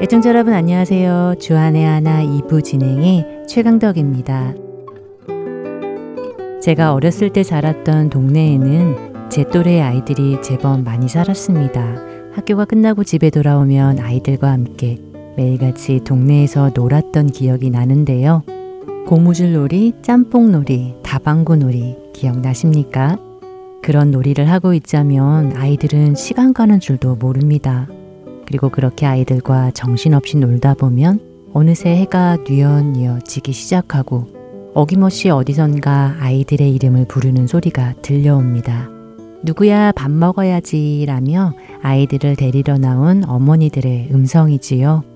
애청자 여러분 안녕하세요. 주안의 하나 2부 진행의 최강덕입니다. 제가 어렸을 때 자랐던 동네에는 제 또래 아이들이 제법 많이 살았습니다. 학교가 끝나고 집에 돌아오면 아이들과 함께 매일같이 동네에서 놀았던 기억이 나는데요. 고무줄 놀이, 짬뽕 놀이, 다방구 놀이 기억나십니까? 그런 놀이를 하고 있자면 아이들은 시간 가는 줄도 모릅니다. 그리고 그렇게 아이들과 정신없이 놀다 보면 어느새 해가 뉘엿뉘엿 지기 시작하고 어김없이 어디선가 아이들의 이름을 부르는 소리가 들려옵니다. 누구야 밥 먹어야지 라며 아이들을 데리러 나온 어머니들의 음성이지요.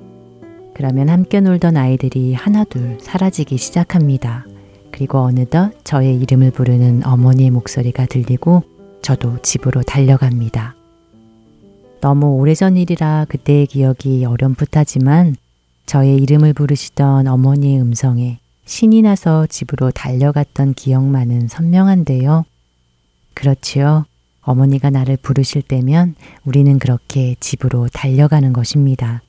그러면 함께 놀던 아이들이 하나둘 사라지기 시작합니다. 그리고 어느덧 저의 이름을 부르는 어머니의 목소리가 들리고 저도 집으로 달려갑니다. 너무 오래전 일이라 그때의 기억이 어렴풋하지만 저의 이름을 부르시던 어머니의 음성에 신이 나서 집으로 달려갔던 기억만은 선명한데요. 그렇지요. 어머니가 나를 부르실 때면 우리는 그렇게 집으로 달려가는 것입니다.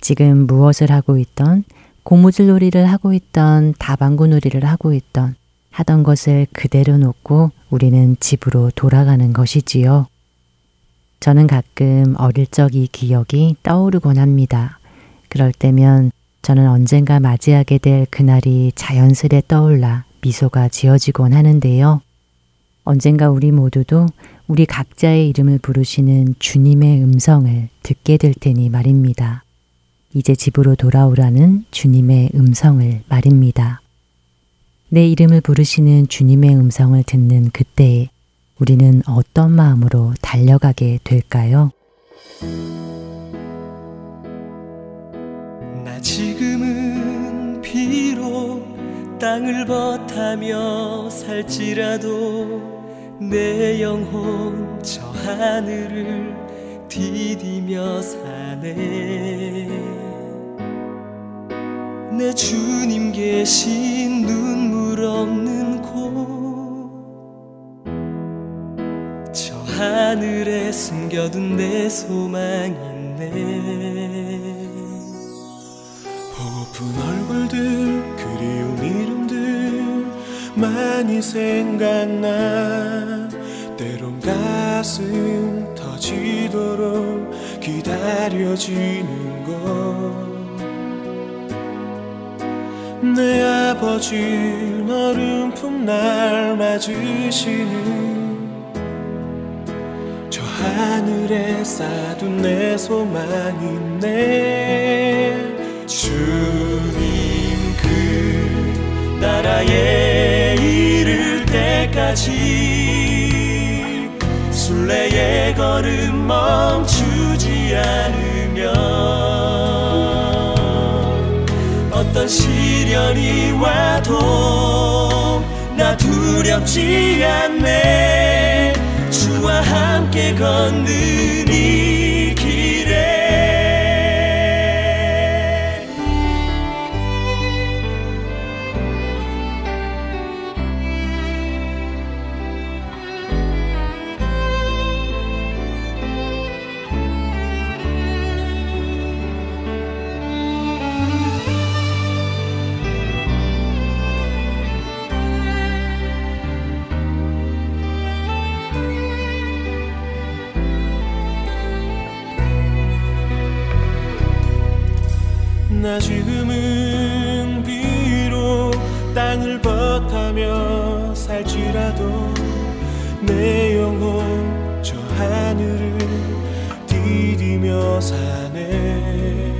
지금 무엇을 하고 있던 고무줄 놀이를 하고 있던 다방구 놀이를 하고 있던 하던 것을 그대로 놓고 우리는 집으로 돌아가는 것이지요. 저는 가끔 어릴 적 이 기억이 떠오르곤 합니다. 그럴 때면 저는 언젠가 맞이하게 될 그날이 자연스레 떠올라 미소가 지어지곤 하는데요. 언젠가 우리 모두도 우리 각자의 이름을 부르시는 주님의 음성을 듣게 될 테니 말입니다. 이제 집으로 돌아오라는 주님의 음성을 말입니다. 내 이름을 부르시는 주님의 음성을 듣는 그때에 우리는 어떤 마음으로 달려가게 될까요? 나 지금은 비록 땅을 버타며 살지라도 내 영혼 저 하늘을 디디며 사네 내 주님 계신 눈물 없는 곳. 하늘에 숨겨둔 내 소망 있네. 보고픈 얼굴들 그리운 이름들 많이 생각나. 때론 가슴 터지도록 기다려지는 것 내 아버지 너른 품날 맞으시는 하늘에 쌓둔 내 소망이네. 주님 그 나라에 이를 때까지 순례의 걸음 멈추지 않으면 어떤 시련이 와도 나 두렵지 않네. 주와 함께 걷는 이 나 지금은 비록 땅을 버타며 살지라도 내 영혼 저 하늘을 디디며 사네.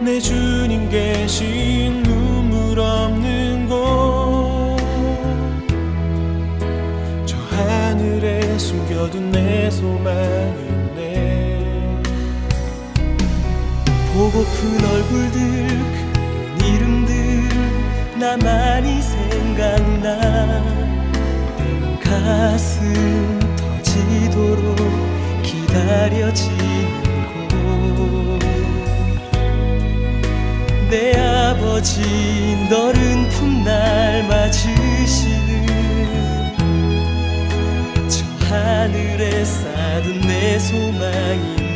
내 주님 계신 눈물 없는 곳 저 하늘에 숨겨둔 내 소망 보고픈 얼굴들 그 이름들 나많이 생각나. 때론 가슴 터지도록 기다려지는 곳. 아버지 너른 풋날 맞으시는 저 하늘에 쌓은 내 소망이 있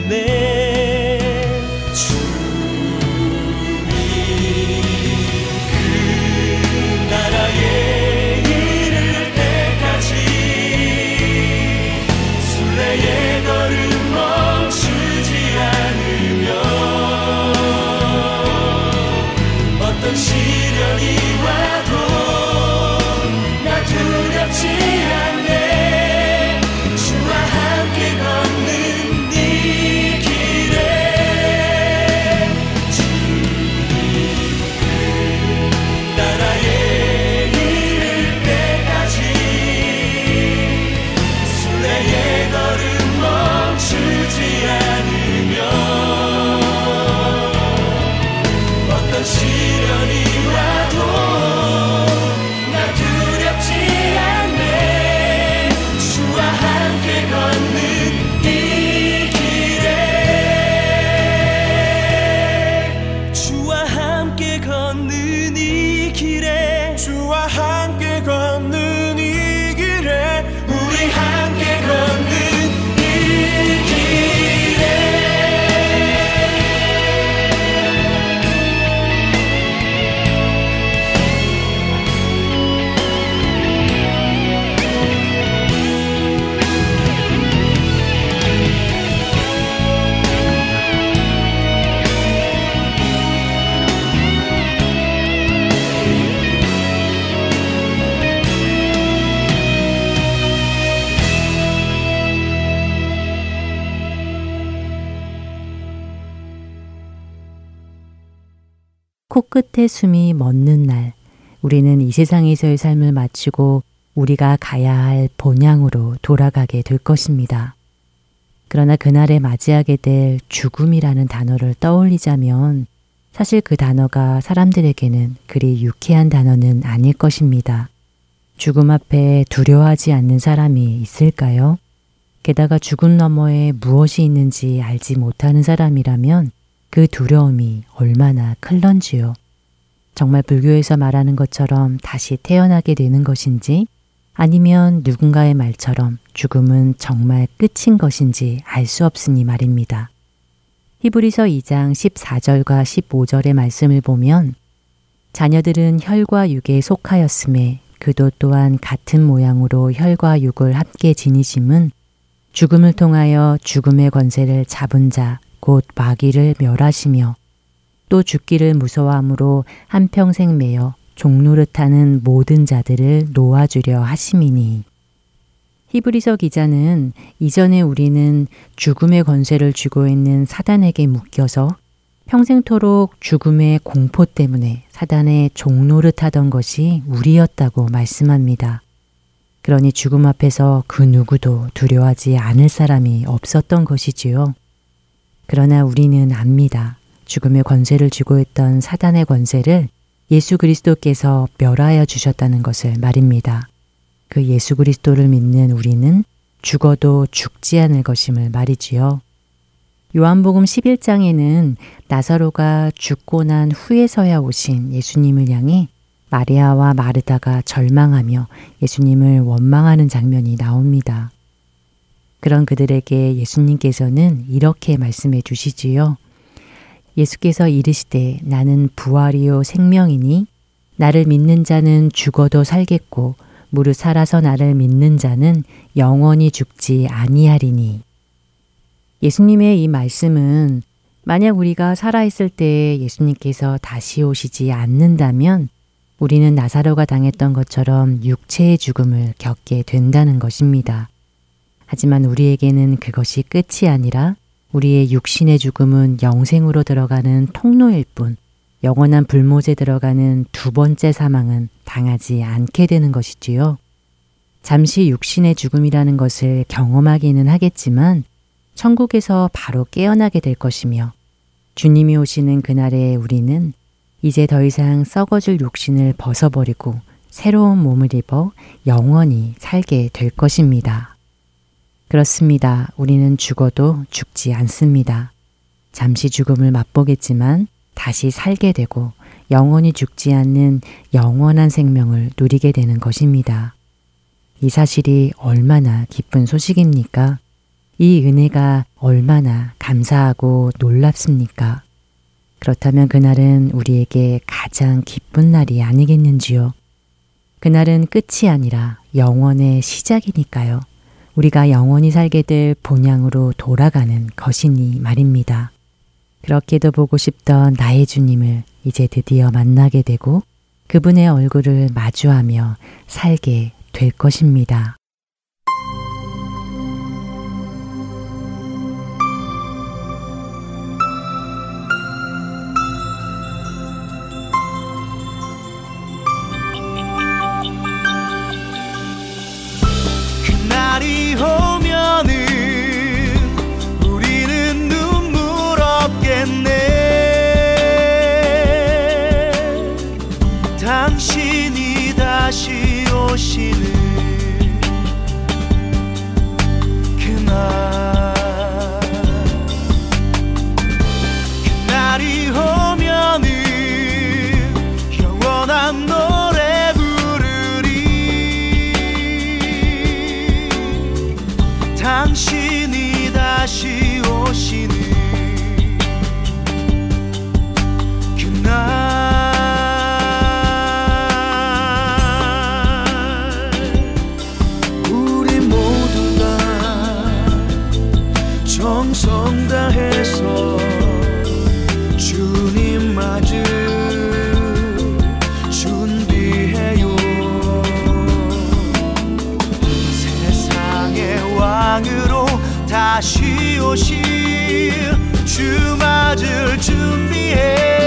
코끝에 숨이 멎는 날, 우리는 이 세상에서의 삶을 마치고 우리가 가야 할 본향으로 돌아가게 될 것입니다. 그러나 그날에 맞이하게 될 죽음이라는 단어를 떠올리자면 사실 그 단어가 사람들에게는 그리 유쾌한 단어는 아닐 것입니다. 죽음 앞에 두려워하지 않는 사람이 있을까요? 게다가 죽음 너머에 무엇이 있는지 알지 못하는 사람이라면 그 두려움이 얼마나 클런지요. 정말 불교에서 말하는 것처럼 다시 태어나게 되는 것인지 아니면 누군가의 말처럼 죽음은 정말 끝인 것인지 알 수 없으니 말입니다. 히브리서 2장 14절과 15절의 말씀을 보면 자녀들은 혈과 육에 속하였음에 그도 또한 같은 모양으로 혈과 육을 함께 지니심은 죽음을 통하여 죽음의 권세를 잡은 자 곧 마귀를 멸하시며 또 죽기를 무서워함으로 한평생 매여 종노릇하는 모든 자들을 놓아주려 하심이니 히브리서 기자는 이전에 우리는 죽음의 권세를 쥐고 있는 사단에게 묶여서 평생토록 죽음의 공포 때문에 사단의 종노릇하던 것이 우리였다고 말씀합니다. 그러니 죽음 앞에서 그 누구도 두려워하지 않을 사람이 없었던 것이지요. 그러나 우리는 압니다. 죽음의 권세를 쥐고 있던 사단의 권세를 예수 그리스도께서 멸하여 주셨다는 것을 말입니다. 그 예수 그리스도를 믿는 우리는 죽어도 죽지 않을 것임을 말이지요. 요한복음 11장에는 나사로가 죽고 난 후에서야 오신 예수님을 향해 마리아와 마르다가 절망하며 예수님을 원망하는 장면이 나옵니다. 그런 그들에게 예수님께서는 이렇게 말씀해 주시지요. 예수께서 이르시되 나는 부활이요 생명이니 나를 믿는 자는 죽어도 살겠고 무릇 살아서 나를 믿는 자는 영원히 죽지 아니하리니. 예수님의 이 말씀은 만약 우리가 살아있을 때 예수님께서 다시 오시지 않는다면 우리는 나사로가 당했던 것처럼 육체의 죽음을 겪게 된다는 것입니다. 하지만 우리에게는 그것이 끝이 아니라 우리의 육신의 죽음은 영생으로 들어가는 통로일 뿐 영원한 불못에 들어가는 두 번째 사망은 당하지 않게 되는 것이지요. 잠시 육신의 죽음이라는 것을 경험하기는 하겠지만 천국에서 바로 깨어나게 될 것이며 주님이 오시는 그날에 우리는 이제 더 이상 썩어질 육신을 벗어버리고 새로운 몸을 입어 영원히 살게 될 것입니다. 그렇습니다. 우리는 죽어도 죽지 않습니다. 잠시 죽음을 맛보겠지만 다시 살게 되고 영원히 죽지 않는 영원한 생명을 누리게 되는 것입니다. 이 사실이 얼마나 기쁜 소식입니까? 이 은혜가 얼마나 감사하고 놀랍습니까? 그렇다면 그날은 우리에게 가장 기쁜 날이 아니겠는지요? 그날은 끝이 아니라 영원의 시작이니까요. 우리가 영원히 살게 될 본향으로 돌아가는 것이니 말입니다. 그렇게도 보고 싶던 나의 주님을 이제 드디어 만나게 되고 그분의 얼굴을 마주하며 살게 될 것입니다. 다시 오시는 그날 우리 모두가 정성 다해서 주님 맞을 준비해요. 세상의 왕으로 다시 오실 주 맞을 준비해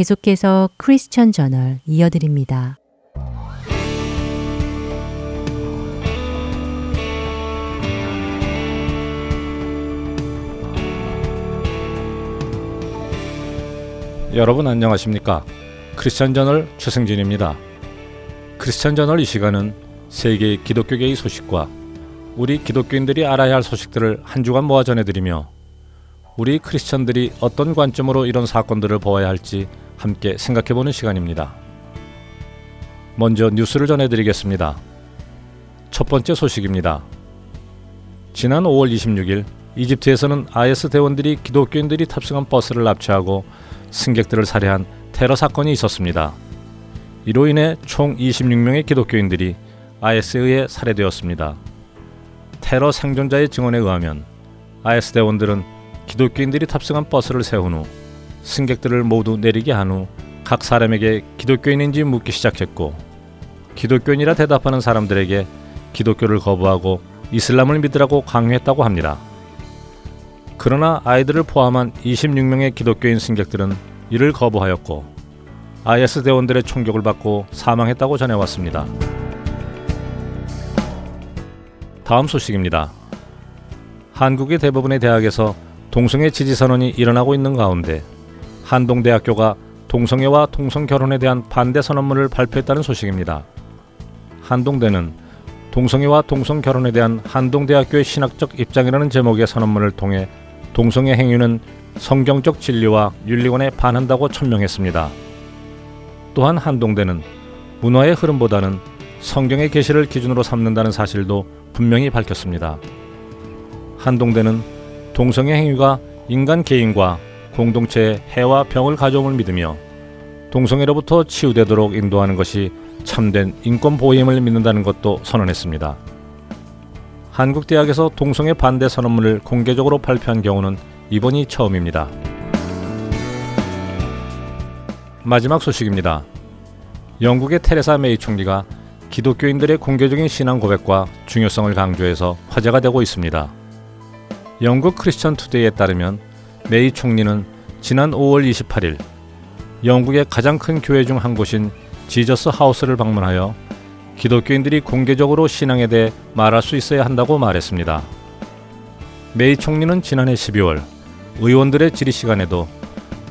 계속해서 크리스천 저널 이어드립니다. 여러분 안녕하십니까? 크리스천 저널 최승진입니다. 크리스천 저널 이 시간은 세계 기독교계의 소식과 우리 기독교인들이 알아야 할 소식들을 한 주간 모아 전해드리며 우리 크리스천들이 어떤 관점으로 이런 사건들을 보아야 할지 함께 생각해보는 시간입니다. 먼저 뉴스를 전해드리겠습니다. 첫 번째 소식입니다. 지난 5월 26일 이집트에서는 IS 대원들이 기독교인들이 탑승한 버스를 납치하고 승객들을 살해한 테러 사건이 있었습니다. 이로 인해 총 26명의 기독교인들이 IS에 의해 살해되었습니다. 테러 생존자의 증언에 의하면 IS 대원들은 기독교인들이 탑승한 버스를 세운 후 승객들을 모두 내리게 한 후 각 사람에게 기독교인인지 묻기 시작했고 기독교인이라 대답하는 사람들에게 기독교를 거부하고 이슬람을 믿으라고 강요했다고 합니다. 그러나 아이들을 포함한 26명의 기독교인 승객들은 이를 거부하였고 IS 대원들의 총격을 받고 사망했다고 전해왔습니다. 다음 소식입니다. 한국의 대부분의 대학에서 동성애 지지 선언이 일어나고 있는 가운데 한동대학교가 동성애와 동성 결혼에 대한 반대 선언문을 발표했다는 소식입니다. 한동대는 동성애와 동성 결혼에 대한 한동대학교의 신학적 입장이라는 제목의 선언문을 통해 동성애 행위는 성경적 진리와 윤리관에 반한다고 천명했습니다. 또한 한동대는 문화의 흐름보다는 성경의 계시를 기준으로 삼는다는 사실도 분명히 밝혔습니다. 한동대는 동성애 행위가 인간 개인과 공동체의 해와 병을 가져옴을 믿으며 동성애로부터 치유되도록 인도하는 것이 참된 인권 보호임을 믿는다는 것도 선언했습니다. 한국 대학에서 동성애 반대 선언문을 공개적으로 발표한 경우는 이번이 처음입니다. 마지막 소식입니다. 영국의 테레사 메이 총리가 기독교인들의 공개적인 신앙 고백과 중요성을 강조해서 화제가 되고 있습니다. 영국 크리스천 투데이에 따르면 메이 총리는 지난 5월 28일 영국의 가장 큰 교회 중 한 곳인 지저스 하우스를 방문하여 기독교인들이 공개적으로 신앙에 대해 말할 수 있어야 한다고 말했습니다. 메이 총리는 지난해 12월 의원들의 질의 시간에도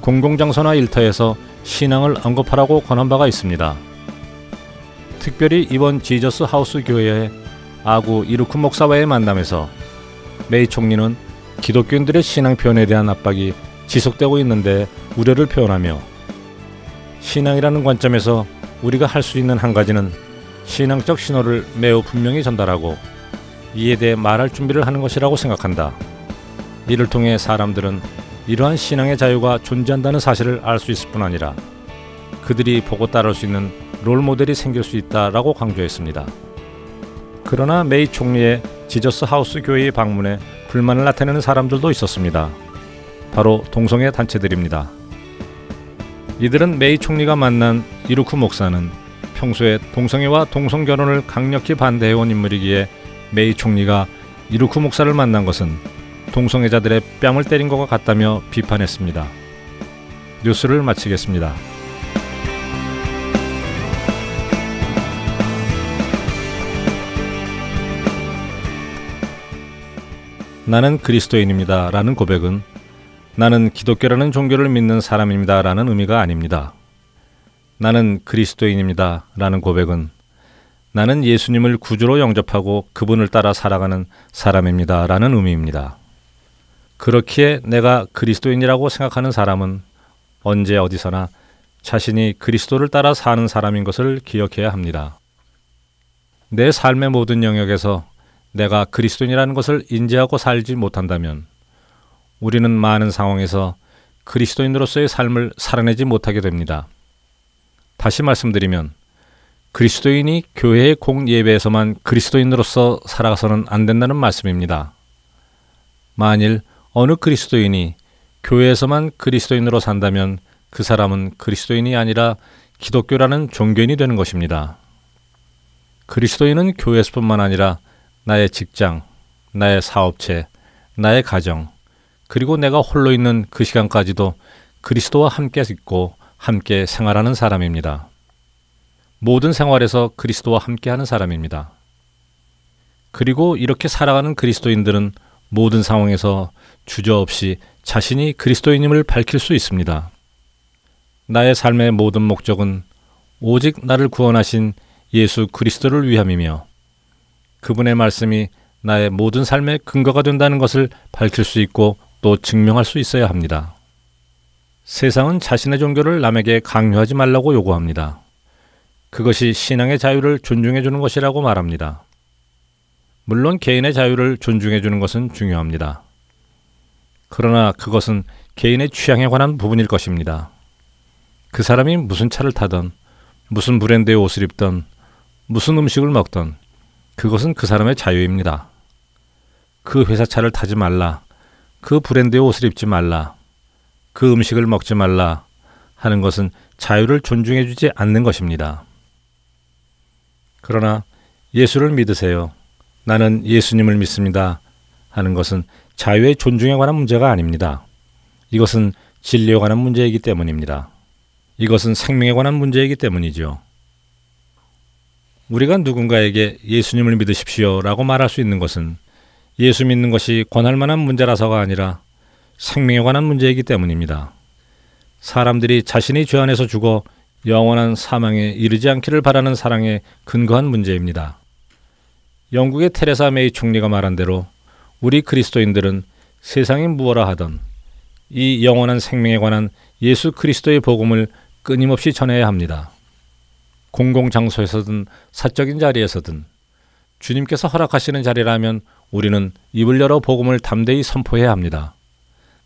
공공장소나 일터에서 신앙을 언급하라고 권한 바가 있습니다. 특별히 이번 지저스 하우스 교회의 아구 이루크 목사와의 만남에서 메이 총리는 기독교인들의 신앙 표현에 대한 압박이 지속되고 있는데 우려를 표현하며 신앙이라는 관점에서 우리가 할 수 있는 한 가지는 신앙적 신호를 매우 분명히 전달하고 이에 대해 말할 준비를 하는 것이라고 생각한다. 이를 통해 사람들은 이러한 신앙의 자유가 존재한다는 사실을 알 수 있을 뿐 아니라 그들이 보고 따를 수 있는 롤 모델이 생길 수 있다라고 강조했습니다. 그러나 메이 총리의 지저스 하우스 교회의 방문에 불만을 나타내는 사람들도 있었습니다. 바로 동성애 단체들입니다. 이들은 메이 총리가 만난 이루크 목사는 평소에 동성애와 동성 결혼을 강력히 반대해온 인물이기에 메이 총리가 이루크 목사를 만난 것은 동성애자들의 뺨을 때린 것과 같다며 비판했습니다. 뉴스를 마치겠습니다. 나는 그리스도인입니다. 라는 고백은 나는 기독교라는 종교를 믿는 사람입니다. 라는 의미가 아닙니다. 나는 그리스도인입니다. 라는 고백은 나는 예수님을 구주로 영접하고 그분을 따라 살아가는 사람입니다. 라는 의미입니다. 그렇기에 내가 그리스도인이라고 생각하는 사람은 언제 어디서나 자신이 그리스도를 따라 사는 사람인 것을 기억해야 합니다. 내 삶의 모든 영역에서 내가 그리스도인이라는 것을 인지하고 살지 못한다면 우리는 많은 상황에서 그리스도인으로서의 삶을 살아내지 못하게 됩니다. 다시 말씀드리면 그리스도인이 교회의 공예배에서만 그리스도인으로서 살아가서는 안 된다는 말씀입니다. 만일 어느 그리스도인이 교회에서만 그리스도인으로 산다면 그 사람은 그리스도인이 아니라 기독교라는 종교인이 되는 것입니다. 그리스도인은 교회에서뿐만 아니라 나의 직장, 나의 사업체, 나의 가정, 그리고 내가 홀로 있는 그 시간까지도 그리스도와 함께 있고 함께 생활하는 사람입니다. 모든 생활에서 그리스도와 함께 하는 사람입니다. 그리고 이렇게 살아가는 그리스도인들은 모든 상황에서 주저없이 자신이 그리스도인임을 밝힐 수 있습니다. 나의 삶의 모든 목적은 오직 나를 구원하신 예수 그리스도를 위함이며 그분의 말씀이 나의 모든 삶의 근거가 된다는 것을 밝힐 수 있고 또 증명할 수 있어야 합니다. 세상은 자신의 종교를 남에게 강요하지 말라고 요구합니다. 그것이 신앙의 자유를 존중해 주는 것이라고 말합니다. 물론 개인의 자유를 존중해 주는 것은 중요합니다. 그러나 그것은 개인의 취향에 관한 부분일 것입니다. 그 사람이 무슨 차를 타던, 무슨 브랜드의 옷을 입던, 무슨 음식을 먹던, 그것은 그 사람의 자유입니다. 그 회사 차를 타지 말라, 그 브랜드의 옷을 입지 말라, 그 음식을 먹지 말라 하는 것은 자유를 존중해 주지 않는 것입니다. 그러나 예수를 믿으세요. 나는 예수님을 믿습니다. 하는 것은 자유의 존중에 관한 문제가 아닙니다. 이것은 진리에 관한 문제이기 때문입니다. 이것은 생명에 관한 문제이기 때문이죠. 우리가 누군가에게 예수님을 믿으십시오 라고 말할 수 있는 것은 예수 믿는 것이 권할 만한 문제라서가 아니라 생명에 관한 문제이기 때문입니다. 사람들이 자신이 죄 안에서 죽어 영원한 사망에 이르지 않기를 바라는 사랑에 근거한 문제입니다. 영국의 테레사 메이 총리가 말한 대로 우리 그리스도인들은 세상이 무엇라 하던 이 영원한 생명에 관한 예수 그리스도의 복음을 끊임없이 전해야 합니다. 공공장소에서든 사적인 자리에서든 주님께서 허락하시는 자리라면 우리는 입을 열어 복음을 담대히 선포해야 합니다.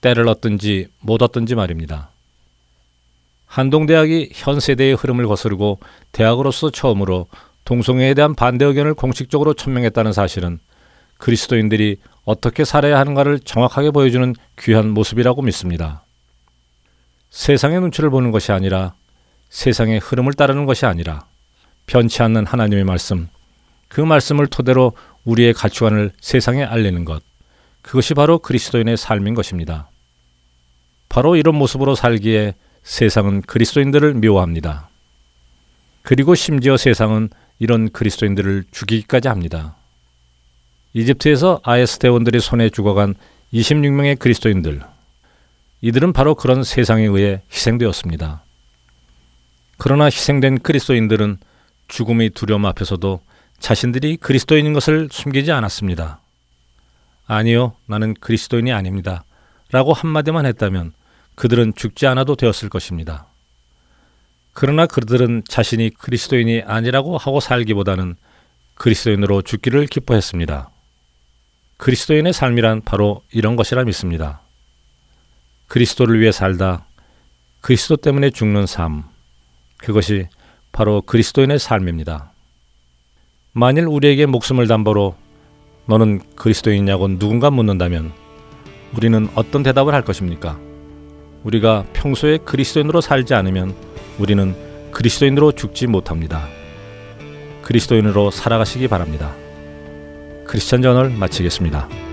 때를 얻든지 못 얻든지 말입니다. 한동대학이 현 세대의 흐름을 거스르고 대학으로서 처음으로 동성애에 대한 반대 의견을 공식적으로 천명했다는 사실은 그리스도인들이 어떻게 살아야 하는가를 정확하게 보여주는 귀한 모습이라고 믿습니다. 세상의 눈치를 보는 것이 아니라 세상의 흐름을 따르는 것이 아니라 변치 않는 하나님의 말씀, 그 말씀을 토대로 우리의 가치관을 세상에 알리는 것, 그것이 바로 그리스도인의 삶인 것입니다. 바로 이런 모습으로 살기에 세상은 그리스도인들을 미워합니다. 그리고 심지어 세상은 이런 그리스도인들을 죽이기까지 합니다. 이집트에서 아이스 대원들이 손에 죽어간 26명의 그리스도인들. 이들은 바로 그런 세상에 의해 희생되었습니다. 그러나 희생된 그리스도인들은 죽음의 두려움 앞에서도 자신들이 그리스도인인 것을 숨기지 않았습니다. 아니요, 나는 그리스도인이 아닙니다. 라고 한마디만 했다면 그들은 죽지 않아도 되었을 것입니다. 그러나 그들은 자신이 그리스도인이 아니라고 하고 살기보다는 그리스도인으로 죽기를 기뻐했습니다. 그리스도인의 삶이란 바로 이런 것이라 믿습니다. 그리스도를 위해 살다 그리스도 때문에 죽는 삶. 그것이 바로 그리스도인의 삶입니다. 만일 우리에게 목숨을 담보로 너는 그리스도인이냐고 누군가 묻는다면 우리는 어떤 대답을 할 것입니까? 우리가 평소에 그리스도인으로 살지 않으면 우리는 그리스도인으로 죽지 못합니다. 그리스도인으로 살아가시기 바랍니다. 크리스천 전을 마치겠습니다.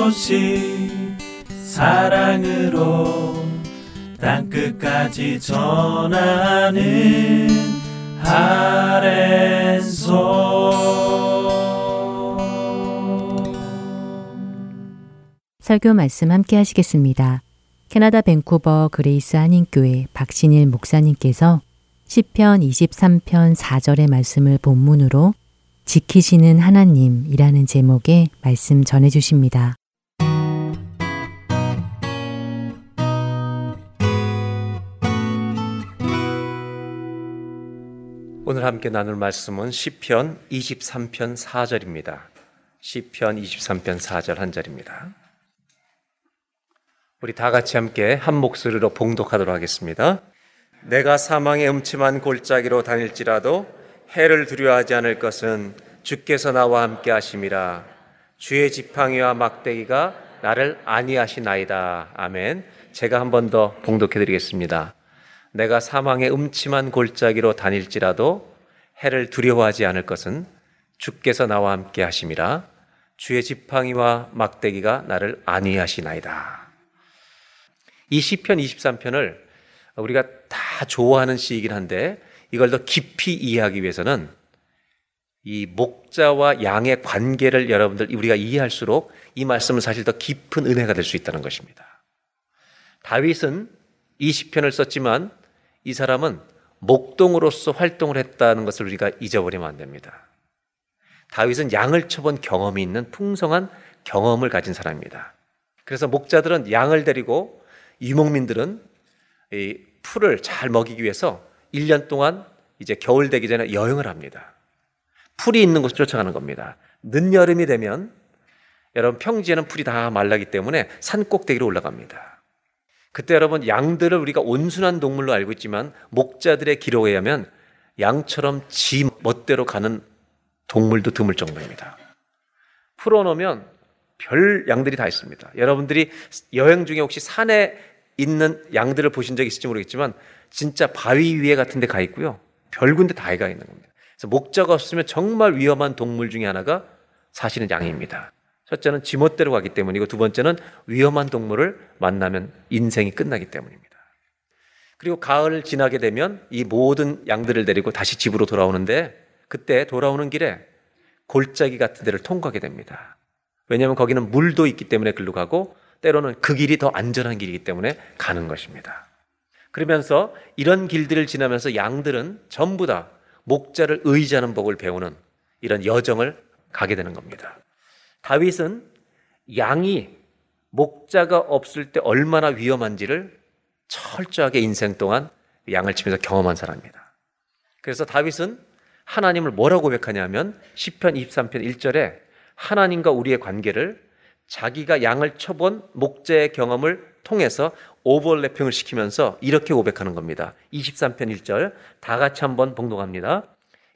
소식 사랑으로 땅끝까지 전하는 아랜소 설교 말씀 함께 하시겠습니다. 캐나다 밴쿠버 그레이스 한인교회 박신일 목사님께서 시편 23편 4절의 말씀을 본문으로 지키시는 하나님이라는 제목의 말씀 전해 주십니다. 오늘 함께 나눌 말씀은 시편 23편 4절입니다. 시편 23편 4절 한 절입니다. 우리 다 같이 함께 한 목소리로 봉독하도록 하겠습니다. 내가 사망의 음침한 골짜기로 다닐지라도 해를 두려워하지 않을 것은 주께서 나와 함께 하심이라. 주의 지팡이와 막대기가 나를 안위하시나이다. 아멘. 제가 한 번 더 봉독해 드리겠습니다. 내가 사망의 음침한 골짜기로 다닐지라도 해를 두려워하지 않을 것은 주께서 나와 함께 하심이라. 주의 지팡이와 막대기가 나를 안위하시나이다. 이 시편 23편을 우리가 다 좋아하는 시이긴 한데 이걸 더 깊이 이해하기 위해서는 이 목자와 양의 관계를 여러분들 우리가 이해할수록 이 말씀은 사실 더 깊은 은혜가 될 수 있다는 것입니다. 다윗은 이 시편을 썼지만 이 사람은 목동으로서 활동을 했다는 것을 우리가 잊어버리면 안 됩니다. 다윗은 양을 쳐본 경험이 있는 풍성한 경험을 가진 사람입니다. 그래서 목자들은 양을 데리고 유목민들은 이 풀을 잘 먹이기 위해서 1년 동안 이제 겨울 되기 전에 여행을 합니다. 풀이 있는 곳을 쫓아가는 겁니다. 늦여름이 되면 여러분 평지에는 풀이 다 말라기 때문에 산 꼭대기로 올라갑니다. 그때 여러분 양들을 우리가 온순한 동물로 알고 있지만 목자들의 기록에 의하면 양처럼 지 멋대로 가는 동물도 드물 정도입니다. 풀어놓으면 별 양들이 다 있습니다. 여러분들이 여행 중에 혹시 산에 있는 양들을 보신 적 있을지 모르겠지만 진짜 바위 위에 같은 데 가 있고요. 별 군데 다가 있는 겁니다. 그래서 목자가 없으면 정말 위험한 동물 중에 하나가 사실은 양입니다. 첫째는 지멋대로 가기 때문이고 두 번째는 위험한 동물을 만나면 인생이 끝나기 때문입니다. 그리고 가을 지나게 되면 이 모든 양들을 데리고 다시 집으로 돌아오는데 그때 돌아오는 길에 골짜기 같은 데를 통과하게 됩니다. 왜냐하면 거기는 물도 있기 때문에 글로 가고 때로는 그 길이 더 안전한 길이기 때문에 가는 것입니다. 그러면서 이런 길들을 지나면서 양들은 전부 다 목자를 의지하는 법을 배우는 이런 여정을 가게 되는 겁니다. 다윗은 양이 목자가 없을 때 얼마나 위험한지를 철저하게 인생 동안 양을 치면서 경험한 사람입니다. 그래서 다윗은 하나님을 뭐라고 고백하냐면 10편 23편 1절에 하나님과 우리의 관계를 자기가 양을 쳐본 목재의 경험을 통해서 오버래핑을 시키면서 이렇게 고백하는 겁니다. 23편 1절 다 같이 한번 봉독합니다.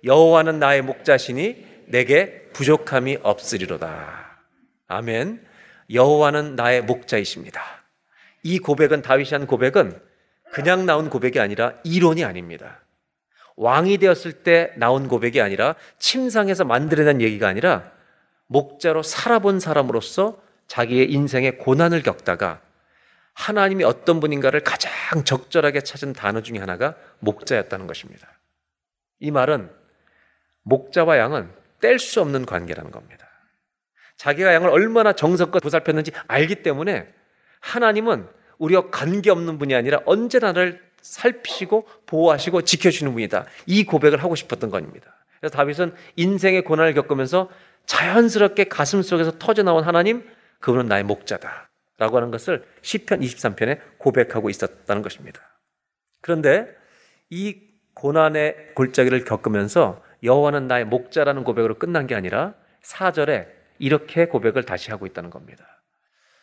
여호와는 나의 목자시니 내게 부족함이 없으리로다. 아멘. 여호와는 나의 목자이십니다. 이 고백은 다윗이 한 고백은 그냥 나온 고백이 아니라 이론이 아닙니다. 왕이 되었을 때 나온 고백이 아니라 침상에서 만들어낸 얘기가 아니라 목자로 살아본 사람으로서 자기의 인생의 고난을 겪다가 하나님이 어떤 분인가를 가장 적절하게 찾은 단어 중에 하나가 목자였다는 것입니다. 이 말은 목자와 양은 뗄 수 없는 관계라는 겁니다. 자기가 양을 얼마나 정성껏 보살폈는지 알기 때문에 하나님은 우리와 관계없는 분이 아니라 언제나 나를 살피시고 보호하시고 지켜주는 분이다. 이 고백을 하고 싶었던 겁니다. 그래서 다윗은 인생의 고난을 겪으면서 자연스럽게 가슴 속에서 터져나온 하나님, 그분은 나의 목자다. 라고 하는 것을 시편 23편에 고백하고 있었다는 것입니다. 그런데 이 고난의 골짜기를 겪으면서 여호와는 나의 목자라는 고백으로 끝난 게 아니라 4절에 이렇게 고백을 다시 하고 있다는 겁니다.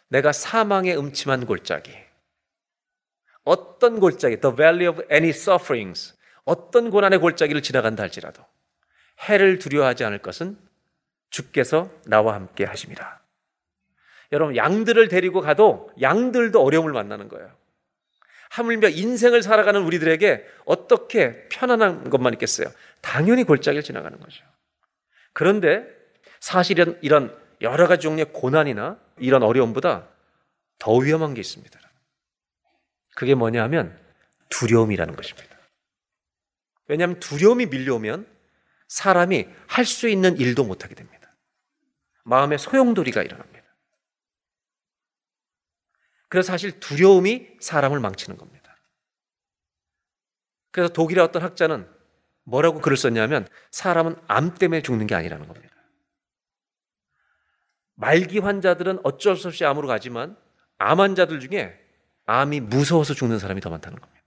내가 사망의 음침한 골짜기, 어떤 골짜기, the valley of any sufferings, 어떤 고난의 골짜기를 지나간다 할지라도 해를 두려워하지 않을 것은 주께서 나와 함께 하십니다. 여러분, 양들을 데리고 가도 양들도 어려움을 만나는 거예요. 하물며 인생을 살아가는 우리들에게 어떻게 편안한 것만 있겠어요? 당연히 골짜기를 지나가는 거죠. 그런데 사실은 이런 여러 가지 종류의 고난이나 이런 어려움보다 더 위험한 게 있습니다. 그게 뭐냐 하면 두려움이라는 것입니다. 왜냐하면 두려움이 밀려오면 사람이 할 수 있는 일도 못하게 됩니다. 마음의 소용돌이가 일어납니다. 그래서 사실 두려움이 사람을 망치는 겁니다. 그래서 독일의 어떤 학자는 뭐라고 글을 썼냐면 사람은 암 때문에 죽는 게 아니라는 겁니다. 말기 환자들은 어쩔 수 없이 암으로 가지만 암 환자들 중에 암이 무서워서 죽는 사람이 더 많다는 겁니다.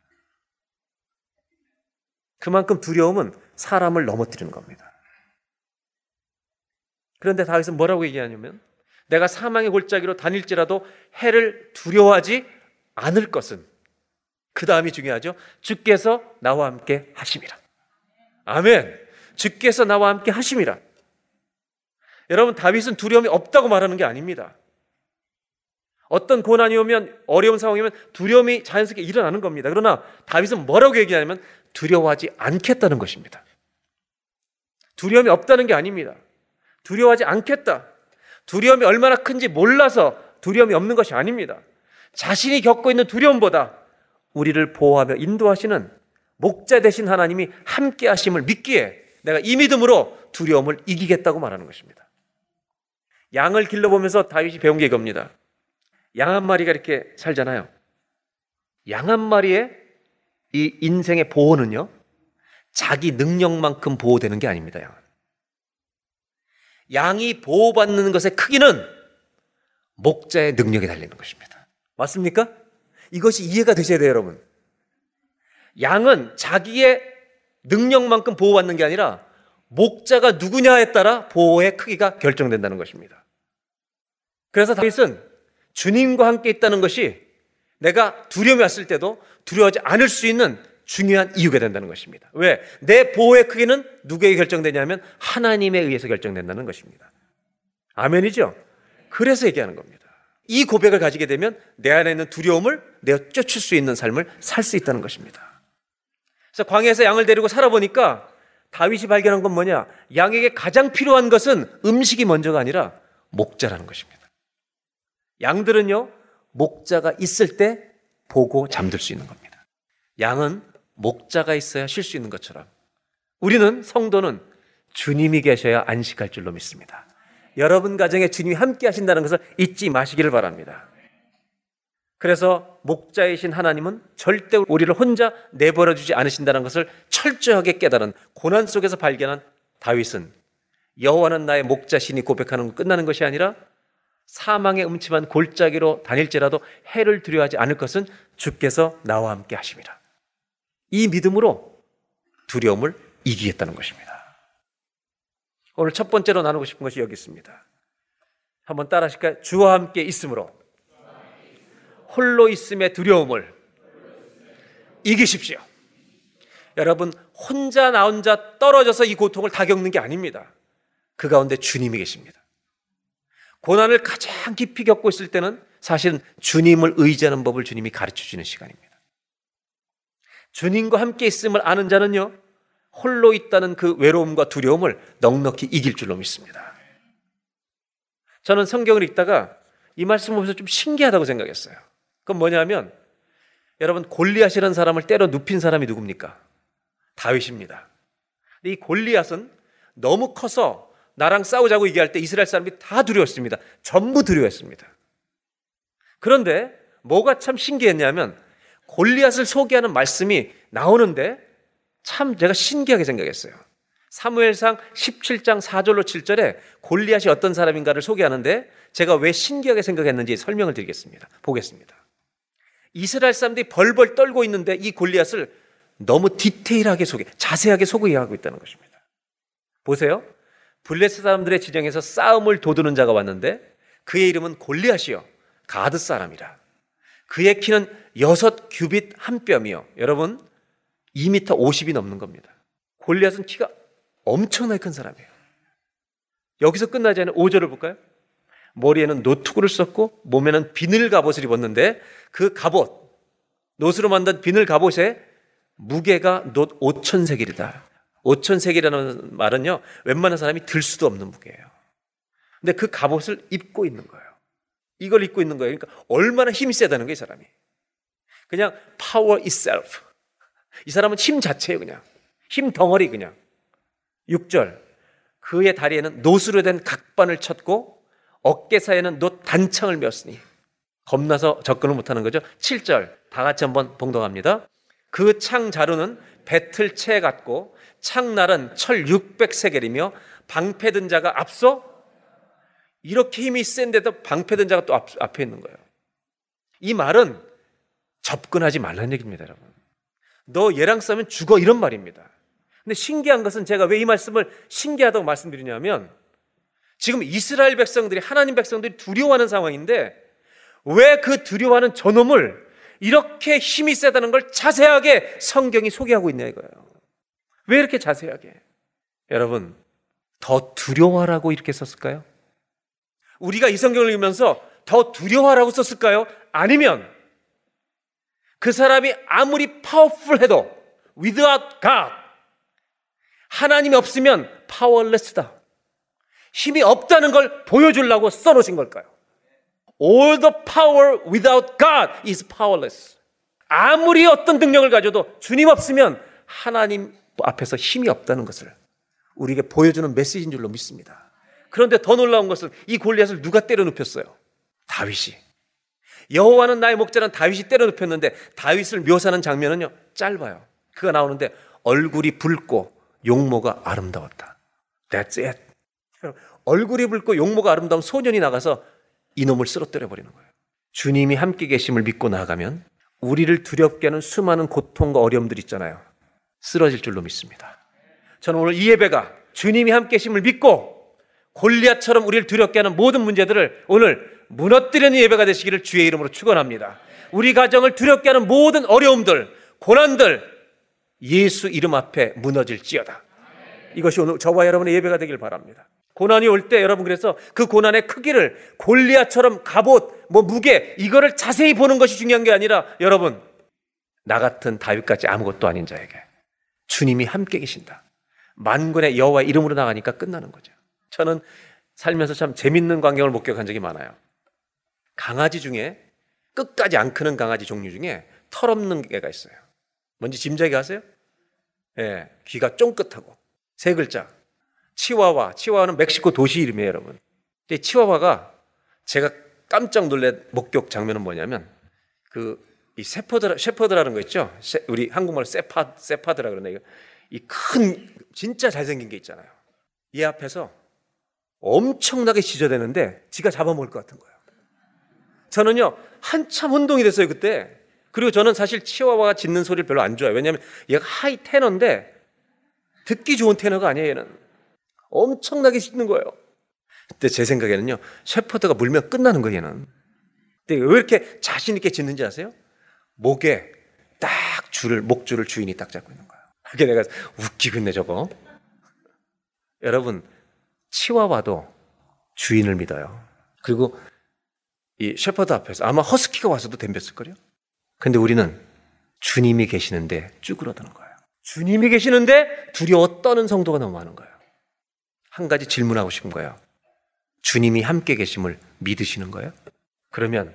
그만큼 두려움은 사람을 넘어뜨리는 겁니다. 그런데 다윗은 뭐라고 얘기하냐면 내가 사망의 골짜기로 다닐지라도 해를 두려워하지 않을 것은 그 다음이 중요하죠. 주께서 나와 함께 하심이라. 아멘. 주께서 나와 함께 하심이라. 여러분 다윗은 두려움이 없다고 말하는 게 아닙니다. 어떤 고난이 오면 어려운 상황이 오면 두려움이 자연스럽게 일어나는 겁니다. 그러나 다윗은 뭐라고 얘기하냐면 두려워하지 않겠다는 것입니다. 두려움이 없다는 게 아닙니다. 두려워하지 않겠다. 두려움이 얼마나 큰지 몰라서 두려움이 없는 것이 아닙니다. 자신이 겪고 있는 두려움보다 우리를 보호하며 인도하시는 목자 되신 하나님이 함께 하심을 믿기에 내가 이 믿음으로 두려움을 이기겠다고 말하는 것입니다. 양을 길러보면서 다윗이 배운 게 이겁니다. 양 한 마리가 이렇게 살잖아요. 양 한 마리의 이 인생의 보호는요, 자기 능력만큼 보호되는 게 아닙니다, 양은. 양이 보호받는 것의 크기는 목자의 능력에 달리는 것입니다. 맞습니까? 이것이 이해가 되셔야 돼요, 여러분. 양은 자기의 능력만큼 보호받는 게 아니라 목자가 누구냐에 따라 보호의 크기가 결정된다는 것입니다. 그래서 다윗은 주님과 함께 있다는 것이 내가 두려움이 왔을 때도 두려워하지 않을 수 있는 중요한 이유가 된다는 것입니다. 왜? 내 보호의 크기는 누구에게 결정되냐면 하나님에 의해서 결정된다는 것입니다. 아멘이죠? 그래서 얘기하는 겁니다. 이 고백을 가지게 되면 내 안에 있는 두려움을 내어 쫓을 수 있는 삶을 살 수 있다는 것입니다. 그래서 광야에서 양을 데리고 살아보니까 다윗이 발견한 건 뭐냐? 양에게 가장 필요한 것은 음식이 먼저가 아니라 목자라는 것입니다. 양들은요, 목자가 있을 때 보고 잠들 수 있는 겁니다. 양은 목자가 있어야 쉴 수 있는 것처럼 우리는 성도는 주님이 계셔야 안식할 줄로 믿습니다. 여러분 가정에 주님이 함께 하신다는 것을 잊지 마시기를 바랍니다. 그래서 목자이신 하나님은 절대 우리를 혼자 내버려 주지 않으신다는 것을 철저하게 깨달은 고난 속에서 발견한 다윗은 여호와는 나의 목자신이 고백하는 건 끝나는 것이 아니라 사망의 음침한 골짜기로 다닐지라도 해를 두려워하지 않을 것은 주께서 나와 함께 하십니다. 이 믿음으로 두려움을 이기겠다는 것입니다. 오늘 첫 번째로 나누고 싶은 것이 여기 있습니다. 한번 따라 하실까요? 주와 함께 있으므로 홀로 있음의 두려움을 이기십시오. 여러분, 혼자 나 혼자 떨어져서 이 고통을 다 겪는 게 아닙니다. 그 가운데 주님이 계십니다. 고난을 가장 깊이 겪고 있을 때는 사실은 주님을 의지하는 법을 주님이 가르쳐 주는 시간입니다. 주님과 함께 있음을 아는 자는요, 홀로 있다는 그 외로움과 두려움을 넉넉히 이길 줄로 믿습니다. 저는 성경을 읽다가 이 말씀을 보면서 좀 신기하다고 생각했어요. 그건 뭐냐면, 여러분, 골리앗이라는 사람을 때려 눕힌 사람이 누굽니까? 다윗입니다. 이 골리앗은 너무 커서 나랑 싸우자고 얘기할 때 이스라엘 사람이 다 두려웠습니다. 전부 두려웠습니다. 그런데 뭐가 참 신기했냐면 골리앗을 소개하는 말씀이 나오는데 참 제가 신기하게 생각했어요. 사무엘상 17장 4절로 7절에 골리앗이 어떤 사람인가를 소개하는데 제가 왜 신기하게 생각했는지 설명을 드리겠습니다. 보겠습니다. 이스라엘 사람들이 벌벌 떨고 있는데 이 골리앗을 너무 디테일하게 소개, 자세하게 소개하고 있다는 것입니다. 보세요. 블레스 사람들의 지정에서 싸움을 도두는 자가 왔는데 그의 이름은 골리앗이요 가드 사람이라. 그의 키는 여섯 규빗 한 뼘이요. 여러분 2m 50이 넘는 겁니다. 골리앗은 키가 엄청나게 큰 사람이에요. 여기서 끝나지 않은 5절을 볼까요? 머리에는 노트구를 썼고 몸에는 비늘 갑옷을 입었는데 그 갑옷 노스로 만든 비늘 갑옷에 무게가 놋 5천 세겔이다. 5천 세겔이라는 말은요, 웬만한 사람이 들 수도 없는 무게예요. 근데 그 갑옷을 입고 있는 거예요. 이걸 입고 있는 거예요. 그러니까 얼마나 힘이 세다는 거예요, 이 사람이. 그냥 power itself. 이 사람은 힘 자체예요, 그냥. 힘 덩어리, 그냥. 6절. 그의 다리에는 놋으로 된 각반을 쳤고 어깨 사이에는 놋 단창을 메었으니 겁나서 접근을 못하는 거죠. 7절. 다 같이 한번 봉독합니다. 그 창 자루는 베틀채 같고 창날은 철 600세겔이며 방패든 자가 앞서 이렇게 힘이 센데도 방패든 자가 또 앞, 앞에 있는 거예요. 이 말은 접근하지 말라는 얘기입니다, 여러분. 너 얘랑 싸면 죽어 이런 말입니다. 근데 신기한 것은 제가 왜 이 말씀을 신기하다고 말씀드리냐면 지금 이스라엘 백성들이 하나님 백성들이 두려워하는 상황인데 왜 그 두려워하는 저놈을 이렇게 힘이 세다는 걸 자세하게 성경이 소개하고 있냐 이거예요. 왜 이렇게 자세하게? 여러분, 더 두려워하라고 이렇게 썼을까요? 우리가 이 성경을 읽으면서 더 두려워하라고 썼을까요? 아니면 그 사람이 아무리 파워풀해도 without God 하나님이 없으면 파워레스다. 힘이 없다는 걸 보여주려고 써놓으신 걸까요? All the power without God is powerless. 아무리 어떤 능력을 가져도 주님 없으면 하나님 앞에서 힘이 없다는 것을 우리에게 보여주는 메시지인 줄로 믿습니다. 그런데 더 놀라운 것은 이 골리앗을 누가 때려 눕혔어요? 다윗이. 여호와는 나의 목자는 다윗이 때려 눕혔는데 다윗을 묘사하는 장면은요 짧아요. 그가 나오는데 얼굴이 붉고 용모가 아름다웠다. That's it. 얼굴이 붉고 용모가 아름다운 소년이 나가서 이놈을 쓰러뜨려 버리는 거예요. 주님이 함께 계심을 믿고 나아가면 우리를 두렵게 하는 수많은 고통과 어려움들 있잖아요. 쓰러질 줄로 믿습니다. 저는 오늘 이 예배가 주님이 함께 계심을 믿고 골리앗처럼 우리를 두렵게 하는 모든 문제들을 오늘 무너뜨리는 예배가 되시기를 주의 이름으로 축원합니다. 우리 가정을 두렵게 하는 모든 어려움들, 고난들 예수 이름 앞에 무너질지어다. 이것이 오늘 저와 여러분의 예배가 되길 바랍니다. 고난이 올 때 여러분 그래서 그 고난의 크기를 골리앗처럼 갑옷, 뭐 무게 이거를 자세히 보는 것이 중요한 게 아니라 여러분 나 같은 다윗같이 아무것도 아닌 자에게 주님이 함께 계신다. 만군의 여호와 이름으로 나가니까 끝나는 거죠. 저는 살면서 참 재밌는 광경을 목격한 적이 많아요. 강아지 중에 끝까지 안 크는 강아지 종류 중에 털 없는 개가 있어요. 뭔지 짐작이 가세요? 예, 귀가 쫑긋하고 세 글자. 치와와. 치와와는 멕시코 도시 이름이에요, 여러분. 근데 치와와가 제가 깜짝 놀란 목격 장면은 뭐냐면 그 이 세퍼드 셰퍼드라는 거 있죠? 우리 한국말로 세파 세파드라 그러네. 이큰 진짜 잘생긴 게 있잖아요. 이 앞에서 엄청나게 지저대는데 지가 잡아먹을 것 같은 거예요. 저는요 한참 운동이 됐어요 그때. 그리고 저는 사실 치와와가 짖는 소리를 별로 안 좋아해요. 왜냐하면 얘가 하이 테너인데 듣기 좋은 테너가 아니에요. 얘는 엄청나게 짖는 거예요. 근데 제 생각에는요 셰퍼드가 물면 끝나는 거예요. 얘는. 근데 왜 이렇게 자신 있게 짖는지 아세요? 목에 딱 줄을 목줄을 주인이 딱 잡고 있는 거예요. 그게 내가 웃기겠네 저거. 여러분 치와와도 주인을 믿어요. 그리고 이 셰퍼드 앞에서 아마 허스키가 와서도 덤볐을 거요. 근데 우리는 주님이 계시는데 쭈그러드는 거예요. 주님이 계시는데 두려워 떠는 성도가 너무 많은 거예요. 한 가지 질문하고 싶은 거예요. 주님이 함께 계심을 믿으시는 거예요? 그러면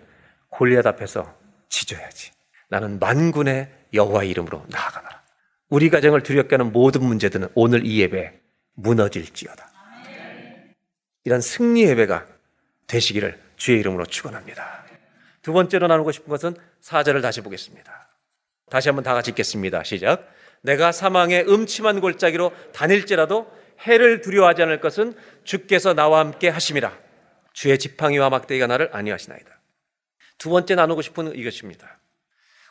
골리앗 앞에서 지져야지. 나는 만군의 여호와 이름으로 나아가라. 우리 가정을 두렵게 하는 모든 문제들은 오늘 이 예배 무너질지어다. 이런 승리 예배가 되시기를 주의 이름으로 축원합니다. 두 번째로 나누고 싶은 것은 사절을 다시 보겠습니다. 다시 한번 다 같이 읽겠습니다. 시작. 내가 사망의 음침한 골짜기로 다닐지라도 해를 두려워하지 않을 것은 주께서 나와 함께 하심이라. 주의 지팡이와 막대기가 나를 아니하시나이다. 두 번째 나누고 싶은 이것입니다.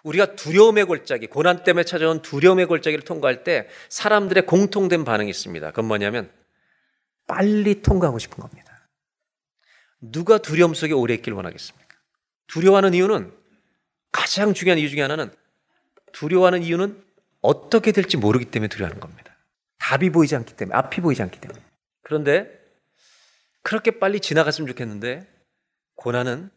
우리가 두려움의 골짜기, 고난 때문에 찾아온 두려움의 골짜기를 통과할 때 사람들의 공통된 반응이 있습니다. 그건 뭐냐면 빨리 통과하고 싶은 겁니다. 누가 두려움 속에 오래 있길 원하겠습니까? 두려워하는 이유는 가장 중요한 이유 중에 하나는 두려워하는 이유는 어떻게 될지 모르기 때문에 두려워하는 겁니다. 답이 보이지 않기 때문에, 앞이 보이지 않기 때문에. 그런데 그렇게 빨리 지나갔으면 좋겠는데 고난은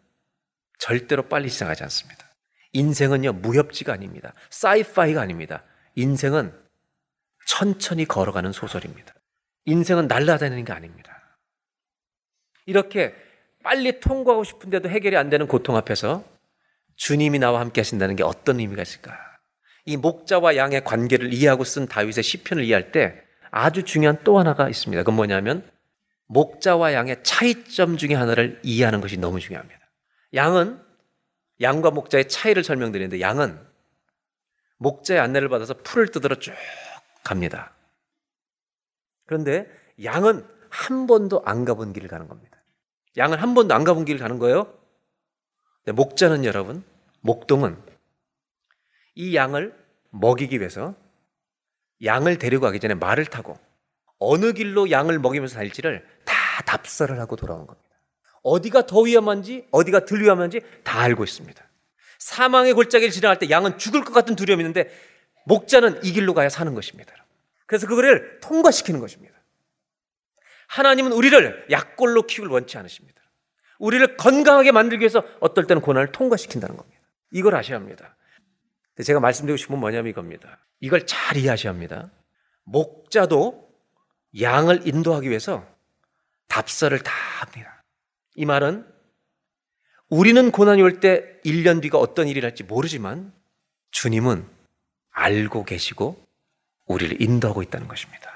절대로 빨리 지나가지 않습니다. 인생은요, 무협지가 아닙니다. 사이파이가 아닙니다. 인생은 천천히 걸어가는 소설입니다. 인생은 날아다니는 게 아닙니다. 이렇게 빨리 통과하고 싶은데도 해결이 안 되는 고통 앞에서 주님이 나와 함께 하신다는 게 어떤 의미가 있을까? 이 목자와 양의 관계를 이해하고 쓴 다윗의 시편을 이해할 때 아주 중요한 또 하나가 있습니다. 그건 뭐냐면 목자와 양의 차이점 중에 하나를 이해하는 것이 너무 중요합니다. 양은 양과 목자의 차이를 설명드리는데 양은 목자의 안내를 받아서 풀을 뜯으러 쭉 갑니다. 그런데 양은 한 번도 안 가본 길을 가는 겁니다. 양은 한 번도 안 가본 길을 가는 거예요. 목자는 여러분, 목동은 이 양을 먹이기 위해서 양을 데리고 가기 전에 말을 타고 어느 길로 양을 먹이면서 다닐지를 다 답사를 하고 돌아온 겁니다. 어디가 더 위험한지, 어디가 덜 위험한지 다 알고 있습니다. 사망의 골짜기를 지나갈 때 양은 죽을 것 같은 두려움이 있는데 목자는 이 길로 가야 사는 것입니다. 그래서 그거를 통과시키는 것입니다. 하나님은 우리를 약골로 키울 원치 않으십니다. 우리를 건강하게 만들기 위해서 어떨 때는 고난을 통과시킨다는 겁니다. 이걸 아셔야 합니다. 제가 말씀드리고 싶은 건 뭐냐면 이겁니다. 이걸 잘 이해하셔야 합니다. 목자도 양을 인도하기 위해서 답사를 다 합니다. 이 말은 우리는 고난이 올 때 1년 뒤가 어떤 일이 날지 모르지만 주님은 알고 계시고 우리를 인도하고 있다는 것입니다.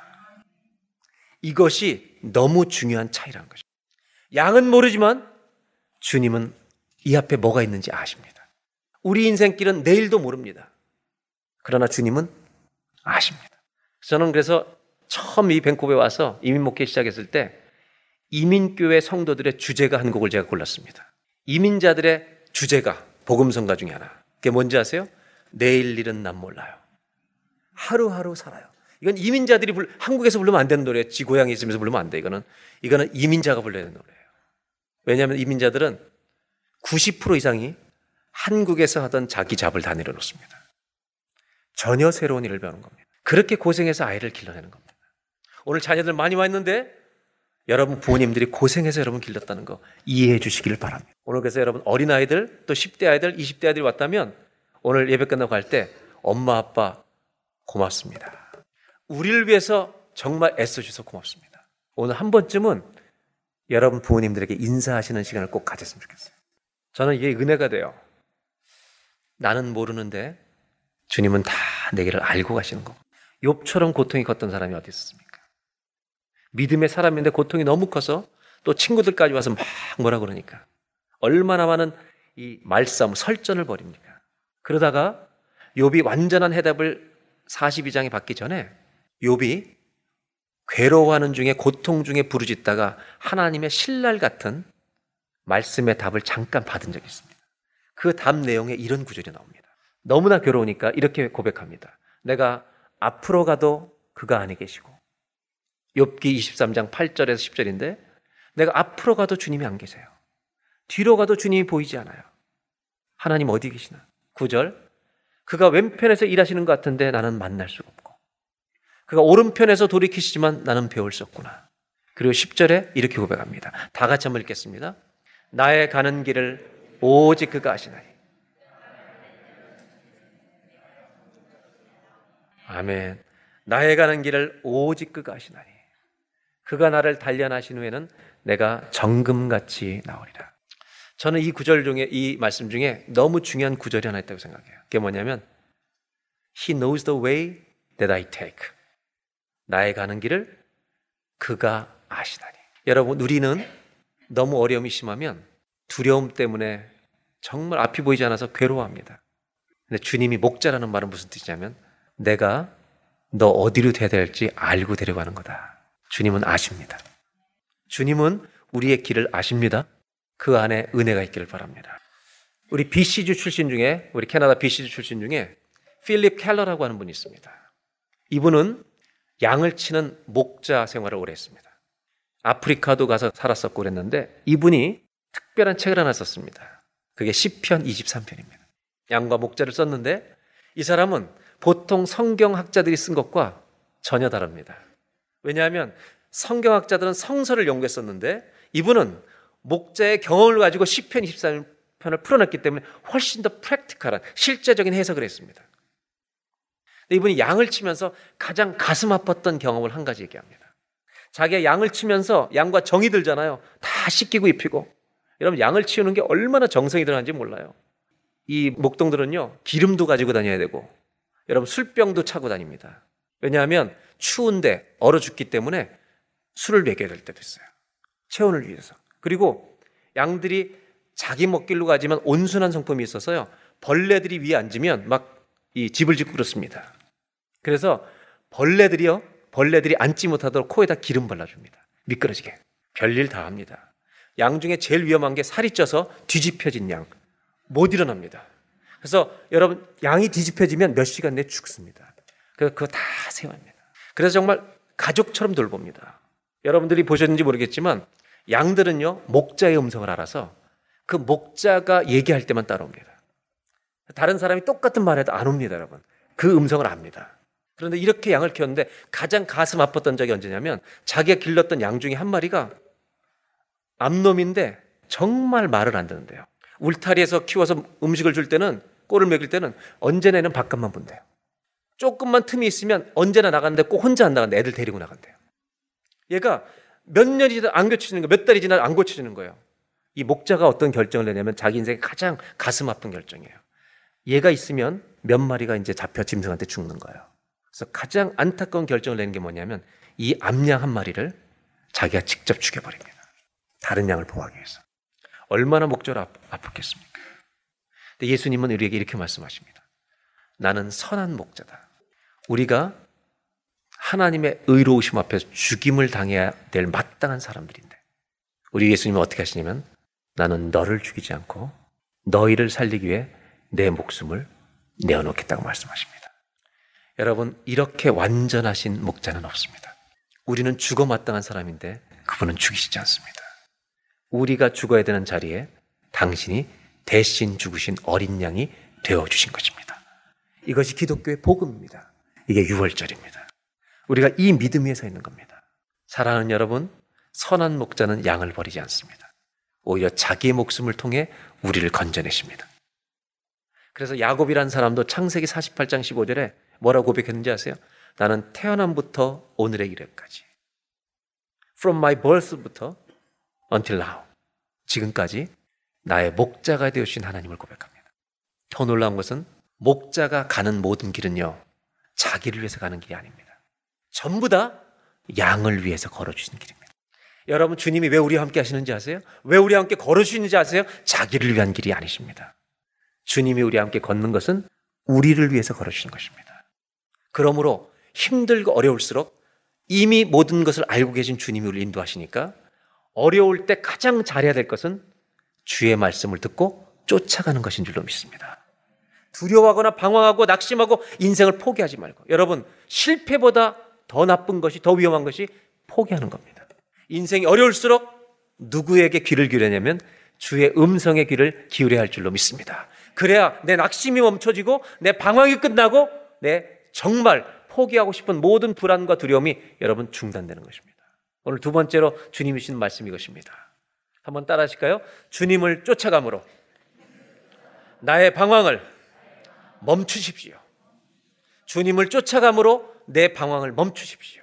이것이 너무 중요한 차이라는 것입니다. 양은 모르지만 주님은 이 앞에 뭐가 있는지 아십니다. 우리 인생길은 내일도 모릅니다. 그러나 주님은 아십니다. 저는 그래서 처음 이 밴쿠버에 와서 이민 목회 시작했을 때 이민교회 성도들의 주제가 한 곡을 제가 골랐습니다. 이민자들의 주제가 복음성가 중에 하나. 그게 뭔지 아세요? 내일 일은 난 몰라요. 하루하루 살아요. 이건 이민자들이 불, 한국에서 부르면 안 되는 노래예요. 지 고향에 있으면서 부르면 안 돼. 이거는 이거는 이민자가 불러야 되는 노래예요. 왜냐하면 이민자들은 90% 이상이 한국에서 하던 자기 잡을 다 내려놓습니다. 전혀 새로운 일을 배우는 겁니다. 그렇게 고생해서 아이를 길러내는 겁니다. 오늘 자녀들 많이 와 있는데 여러분 부모님들이 고생해서 여러분 길렀다는 거 이해해 주시기를 바랍니다. 오늘 그래서 여러분 어린아이들 또 10대 아이들, 20대 아이들이 왔다면 오늘 예배 끝나고 갈 때 엄마 아빠 고맙습니다. 우리를 위해서 정말 애써주셔서 고맙습니다. 오늘 한 번쯤은 여러분 부모님들에게 인사하시는 시간을 꼭 가졌으면 좋겠어요. 저는 이게 은혜가 돼요. 나는 모르는데 주님은 다 내게를 알고 가시는 거. 욥처럼 고통이 컸던 사람이 어디 있습니까? 믿음의 사람인데 고통이 너무 커서 또 친구들까지 와서 막 뭐라 그러니까 얼마나 많은 이 말싸움, 설전을 벌입니까? 그러다가 욥이 완전한 해답을 42장에 받기 전에 욥이 괴로워하는 중에 고통 중에 부르짖다가 하나님의 신랄 같은 말씀의 답을 잠깐 받은 적이 있습니다. 그 답 내용에 이런 구절이 나옵니다. 너무나 괴로우니까 이렇게 고백합니다. 내가 앞으로 가도 그가 안에 계시고 욥기 23장 8절에서 10절인데 내가 앞으로 가도 주님이 안 계세요. 뒤로 가도 주님이 보이지 않아요. 하나님 어디 계시나? 9절 그가 왼편에서 일하시는 것 같은데 나는 만날 수가 없고 그가 오른편에서 돌이키시지만 나는 배울 수 없구나. 그리고 10절에 이렇게 고백합니다. 다 같이 한번 읽겠습니다. 나의 가는 길을 오직 그가 아시나니. 아멘. 나의 가는 길을 오직 그가 아시나니. 그가 나를 단련하신 후에는 내가 정금같이 나오리라. 저는 이 구절 중에 이 말씀 중에 너무 중요한 구절이 하나 있다고 생각해요. 그게 뭐냐면 He knows the way that I take. 나의 가는 길을 그가 아시다니. 여러분, 우리는 너무 어려움이 심하면 두려움 때문에 정말 앞이 보이지 않아서 괴로워합니다. 근데 주님이 목자라는 말은 무슨 뜻이냐면 내가 너 어디로 돼야 될지 알고 데려가는 거다. 주님은 아십니다. 주님은 우리의 길을 아십니다. 그 안에 은혜가 있기를 바랍니다. 우리 BC주 출신 중에, 우리 캐나다 BC주 출신 중에 필립 켈러라고 하는 분이 있습니다. 이분은 양을 치는 목자 생활을 오래 했습니다. 아프리카도 가서 살았었고 그랬는데 이분이 특별한 책을 하나 썼습니다. 그게 시편 23편입니다. 양과 목자를 썼는데 이 사람은 보통 성경학자들이 쓴 것과 전혀 다릅니다. 왜냐하면 성경학자들은 성서를 연구했었는데 이분은 목자의 경험을 가지고 시편 23편을 풀어냈기 때문에 훨씬 더 프랙티컬한 실제적인 해석을 했습니다. 이분이 양을 치면서 가장 가슴 아팠던 경험을 한 가지 얘기합니다. 자기가 양을 치면서 양과 정이 들잖아요. 다 씻기고 입히고. 여러분 양을 치우는 게 얼마나 정성이 들어가는지 몰라요. 이 목동들은요 기름도 가지고 다녀야 되고 여러분 술병도 차고 다닙니다. 왜냐하면 추운데 얼어 죽기 때문에 술을 먹여야 될 때도 있어요. 체온을 위해서. 그리고 양들이 자기 먹길로 가지만 온순한 성품이 있어서요. 벌레들이 위에 앉으면 막 이 집을 짓고 그렇습니다. 그래서 벌레들이요, 벌레들이 앉지 못하도록 코에다 기름 발라줍니다. 미끄러지게. 별일 다 합니다. 양 중에 제일 위험한 게 살이 쪄서 뒤집혀진 양. 못 일어납니다. 그래서 여러분, 양이 뒤집혀지면 몇 시간 내에 죽습니다. 그거 다 세워합니다. 그래서 정말 가족처럼 돌봅니다. 여러분들이 보셨는지 모르겠지만 양들은요, 목자의 음성을 알아서 그 목자가 얘기할 때만 따라옵니다. 다른 사람이 똑같은 말해도 안 옵니다, 여러분. 그 음성을 압니다. 그런데 이렇게 양을 키웠는데 가장 가슴 아팠던 적이 언제냐면 자기가 길렀던 양 중에 한 마리가 암놈인데 정말 말을 안 듣는데요. 울타리에서 키워서 음식을 줄 때는 꼴을 먹일 때는 언제나 는 바깥만 본대요. 조금만 틈이 있으면 언제나 나가는데 꼭 혼자 안 나간대. 애들 데리고 나간대요. 얘가 몇 년이 지나 안 고쳐지는 거예요. 몇 달이 지나 안 고쳐지는 거예요. 이 목자가 어떤 결정을 내냐면 자기 인생에 가장 가슴 아픈 결정이에요. 얘가 있으면 몇 마리가 이제 잡혀 짐승한테 죽는 거예요. 그래서 가장 안타까운 결정을 내는 게 뭐냐면 이 암양 한 마리를 자기가 직접 죽여버립니다. 다른 양을 보호하기 위해서. 얼마나 목적으로 아팠겠습니까? 근데 예수님은 우리에게 이렇게 말씀하십니다. 나는 선한 목자다. 우리가 하나님의 의로우심 앞에서 죽임을 당해야 될 마땅한 사람들인데 우리 예수님은 어떻게 하시냐면 나는 너를 죽이지 않고 너희를 살리기 위해 내 목숨을 내어놓겠다고 말씀하십니다. 여러분 이렇게 완전하신 목자는 없습니다. 우리는 죽어 마땅한 사람인데 그분은 죽이시지 않습니다. 우리가 죽어야 되는 자리에 당신이 대신 죽으신 어린 양이 되어 주신 것입니다. 이것이 기독교의 복음입니다. 이게 6월절입니다. 우리가 이 믿음 위에 서 있는 겁니다. 사랑하는 여러분, 선한 목자는 양을 버리지 않습니다. 오히려 자기의 목숨을 통해 우리를 건져내십니다. 그래서 야곱이란 사람도 창세기 48장 15절에 뭐라고 고백했는지 아세요? 나는 태어남부터 오늘의 이래까지 from my birth부터 until now 지금까지 나의 목자가 되어주신 하나님을 고백합니다. 더 놀라운 것은 목자가 가는 모든 길은요 자기를 위해서 가는 길이 아닙니다. 전부 다 양을 위해서 걸어주시는 길입니다. 여러분 주님이 왜 우리와 함께 하시는지 아세요? 왜 우리와 함께 걸어주시는지 아세요? 자기를 위한 길이 아니십니다. 주님이 우리와 함께 걷는 것은 우리를 위해서 걸어주시는 것입니다. 그러므로 힘들고 어려울수록 이미 모든 것을 알고 계신 주님이 우리를 인도하시니까 어려울 때 가장 잘해야 될 것은 주의 말씀을 듣고 쫓아가는 것인 줄로 믿습니다. 두려워하거나 방황하고 낙심하고 인생을 포기하지 말고 여러분 실패보다 더 나쁜 것이 더 위험한 것이 포기하는 겁니다. 인생이 어려울수록 누구에게 귀를 기울여냐면 주의 음성의 귀를 기울여야 할 줄로 믿습니다. 그래야 내 낙심이 멈춰지고 내 방황이 끝나고 내 정말 포기하고 싶은 모든 불안과 두려움이 여러분 중단되는 것입니다. 오늘 두 번째로 주님이 주신 말씀 이것입니다. 한번 따라 하실까요? 주님을 쫓아감으로 나의 방황을 멈추십시오. 주님을 쫓아감으로 내 방황을 멈추십시오.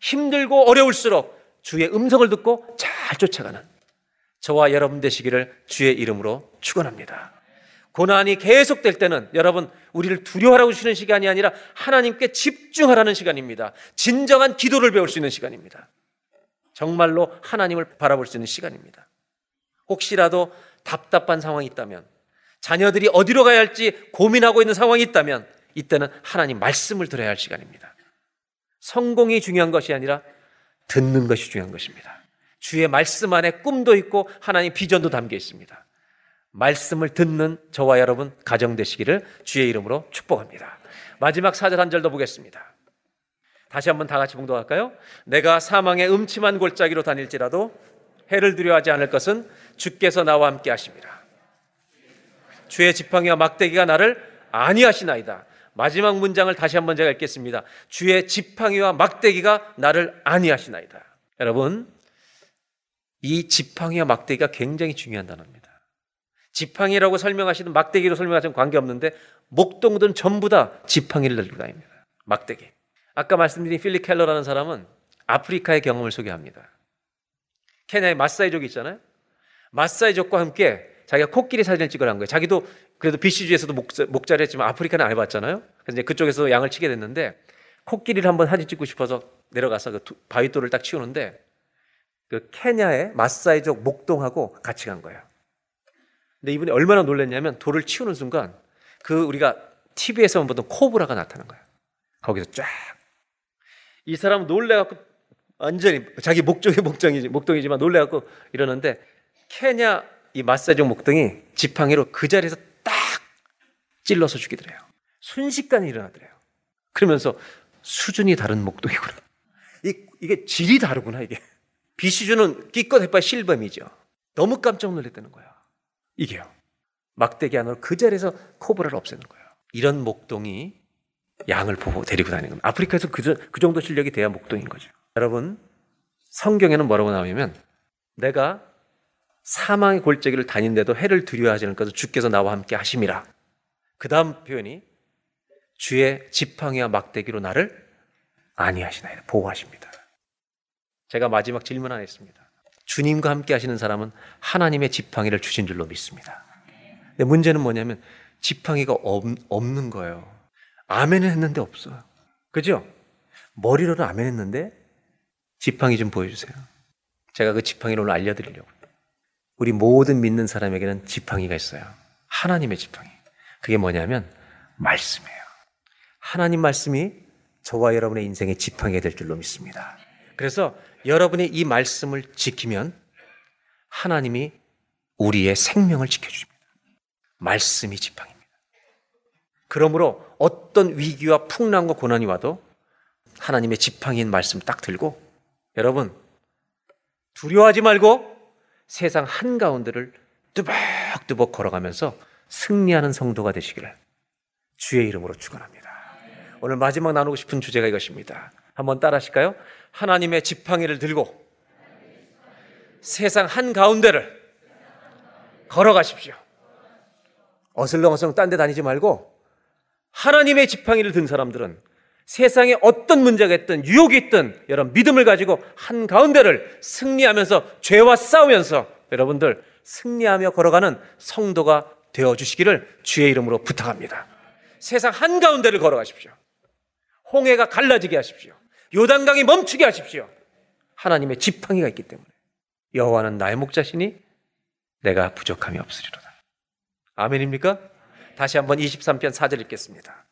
힘들고 어려울수록 주의 음성을 듣고 잘 쫓아가는 저와 여러분 되시기를 주의 이름으로 축원합니다. 고난이 계속될 때는 여러분 우리를 두려워하라고 주시는 시간이 아니라 하나님께 집중하라는 시간입니다. 진정한 기도를 배울 수 있는 시간입니다. 정말로 하나님을 바라볼 수 있는 시간입니다. 혹시라도 답답한 상황이 있다면 자녀들이 어디로 가야 할지 고민하고 있는 상황이 있다면 이때는 하나님 말씀을 들어야 할 시간입니다. 성공이 중요한 것이 아니라 듣는 것이 중요한 것입니다. 주의 말씀 안에 꿈도 있고 하나님 비전도 담겨 있습니다. 말씀을 듣는 저와 여러분 가정 되시기를 주의 이름으로 축복합니다. 마지막 사절 한 절 더 보겠습니다. 다시 한번 다 같이 봉독할까요? 내가 사망의 음침한 골짜기로 다닐지라도 해를 두려워하지 않을 것은 주께서 나와 함께 하십니다. 주의 지팡이와 막대기가 나를 아니하시나이다. 마지막 문장을 다시 한번 제가 읽겠습니다. 주의 지팡이와 막대기가 나를 아니하시나이다. 여러분, 이 지팡이와 막대기가 굉장히 중요한 단어입니다. 지팡이라고 설명하시든 막대기로 설명하시는 관계없는데 목동들은 전부 다 지팡이를 들고 다닙니다. 막대기. 아까 말씀드린 필리 켈러라는 사람은 아프리카의 경험을 소개합니다. 케냐의 마사이족이 있잖아요. 마사이족과 함께 자기가 코끼리 사진을 찍으라는 거예요. 자기도 그래도 BC주에서도 목자, 를 했지만 아프리카는 안 해봤잖아요. 그래서 이제 그쪽에서 양을 치게 됐는데 코끼리를 한번 사진 찍고 싶어서 내려가서 그 바위돌을 딱 치우는데 그 케냐의 마사이족 목동하고 같이 간 거예요. 근데 이분이 얼마나 놀랐냐면 돌을 치우는 순간 그 우리가 TV에서만 보던 코브라가 나타난 거야. 거기서 쫙. 이 사람 놀래갖고 완전히 자기 목적이 목적이지, 목동이지만 놀래갖고 이러는데 케냐 이 마사지용 목동이 지팡이로 그 자리에서 딱 찔러서 죽이더래요. 순식간에 일어나더래요. 그러면서 수준이 다른 목동이구나. 이, 이게 질이 다르구나, 이게. 비시주는 기껏 해봐 실범이죠. 너무 깜짝 놀랐다는 거야. 이게요. 막대기 안으로 그 자리에서 코브라를 없애는 거예요. 이런 목동이 양을 보고 데리고 다니는 겁니다. 아프리카에서 그, 그 정도 실력이 돼야 목동인 거죠. 여러분, 성경에는 뭐라고 나오냐면, 내가 사망의 골짜기를 다닌데도 해를 두려워하지 않을 것을 주께서 나와 함께 하심이라. 그 다음 표현이 주의 지팡이와 막대기로 나를 아니하시나이다. 보호하십니다. 제가 마지막 질문 하나 했습니다. 주님과 함께 하시는 사람은 하나님의 지팡이를 주신 줄로 믿습니다. 근데 문제는 뭐냐면 지팡이가 없, 없는 거예요. 아멘을 했는데 없어요. 그죠? 머리로는 아멘 했는데 지팡이 좀 보여주세요. 제가 그 지팡이를 오늘 알려드리려고. 우리 모든 믿는 사람에게는 지팡이가 있어요. 하나님의 지팡이. 그게 뭐냐면 말씀이에요. 하나님 말씀이 저와 여러분의 인생의 지팡이가 될 줄로 믿습니다. 그래서 여러분이 이 말씀을 지키면 하나님이 우리의 생명을 지켜주십니다. 말씀이 지팡입니다. 그러므로 어떤 위기와 풍랑과 고난이 와도 하나님의 지팡이인 말씀 딱 들고 여러분 두려워하지 말고 세상 한가운데를 뚜벅뚜벅 걸어가면서 승리하는 성도가 되시기를 주의 이름으로 축원합니다. 오늘 마지막 나누고 싶은 주제가 이것입니다. 한번 따라 하실까요? 하나님의 지팡이를 들고 세상 한가운데를 걸어가십시오. 어슬렁어슬렁 딴 데 다니지 말고 하나님의 지팡이를 든 사람들은 세상에 어떤 문제가 있든 유혹이 있든 여러분 믿음을 가지고 한 가운데를 승리하면서 죄와 싸우면서 여러분들 승리하며 걸어가는 성도가 되어 주시기를 주의 이름으로 부탁합니다. 세상 한 가운데를 걸어가십시오. 홍해가 갈라지게 하십시오. 요단강이 멈추게 하십시오. 하나님의 지팡이가 있기 때문에 여호와는 나의 목자시니 내가 부족함이 없으리로다. 아멘입니까? 다시 한번 23편 4절 읽겠습니다.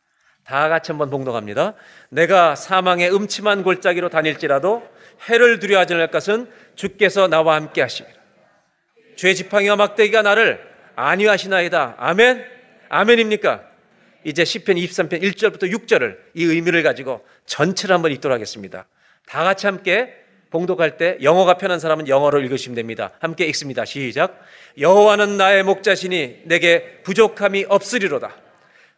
다 같이 한번 봉독합니다. 내가 사망의 음침한 골짜기로 다닐지라도 해를 두려워하지 않을 것은 주께서 나와 함께 하십니다. 죄 지팡이와 막대기가 나를 안위하시나이다. 아멘. 아멘입니까? 이제 10편 23편 1절부터 6절을 이 의미를 가지고 전체를 한번 읽도록 하겠습니다. 다 같이 함께 봉독할 때 영어가 편한 사람은 영어로 읽으시면 됩니다. 함께 읽습니다. 시작. 여호와는 나의 목자시니 내게 부족함이 없으리로다.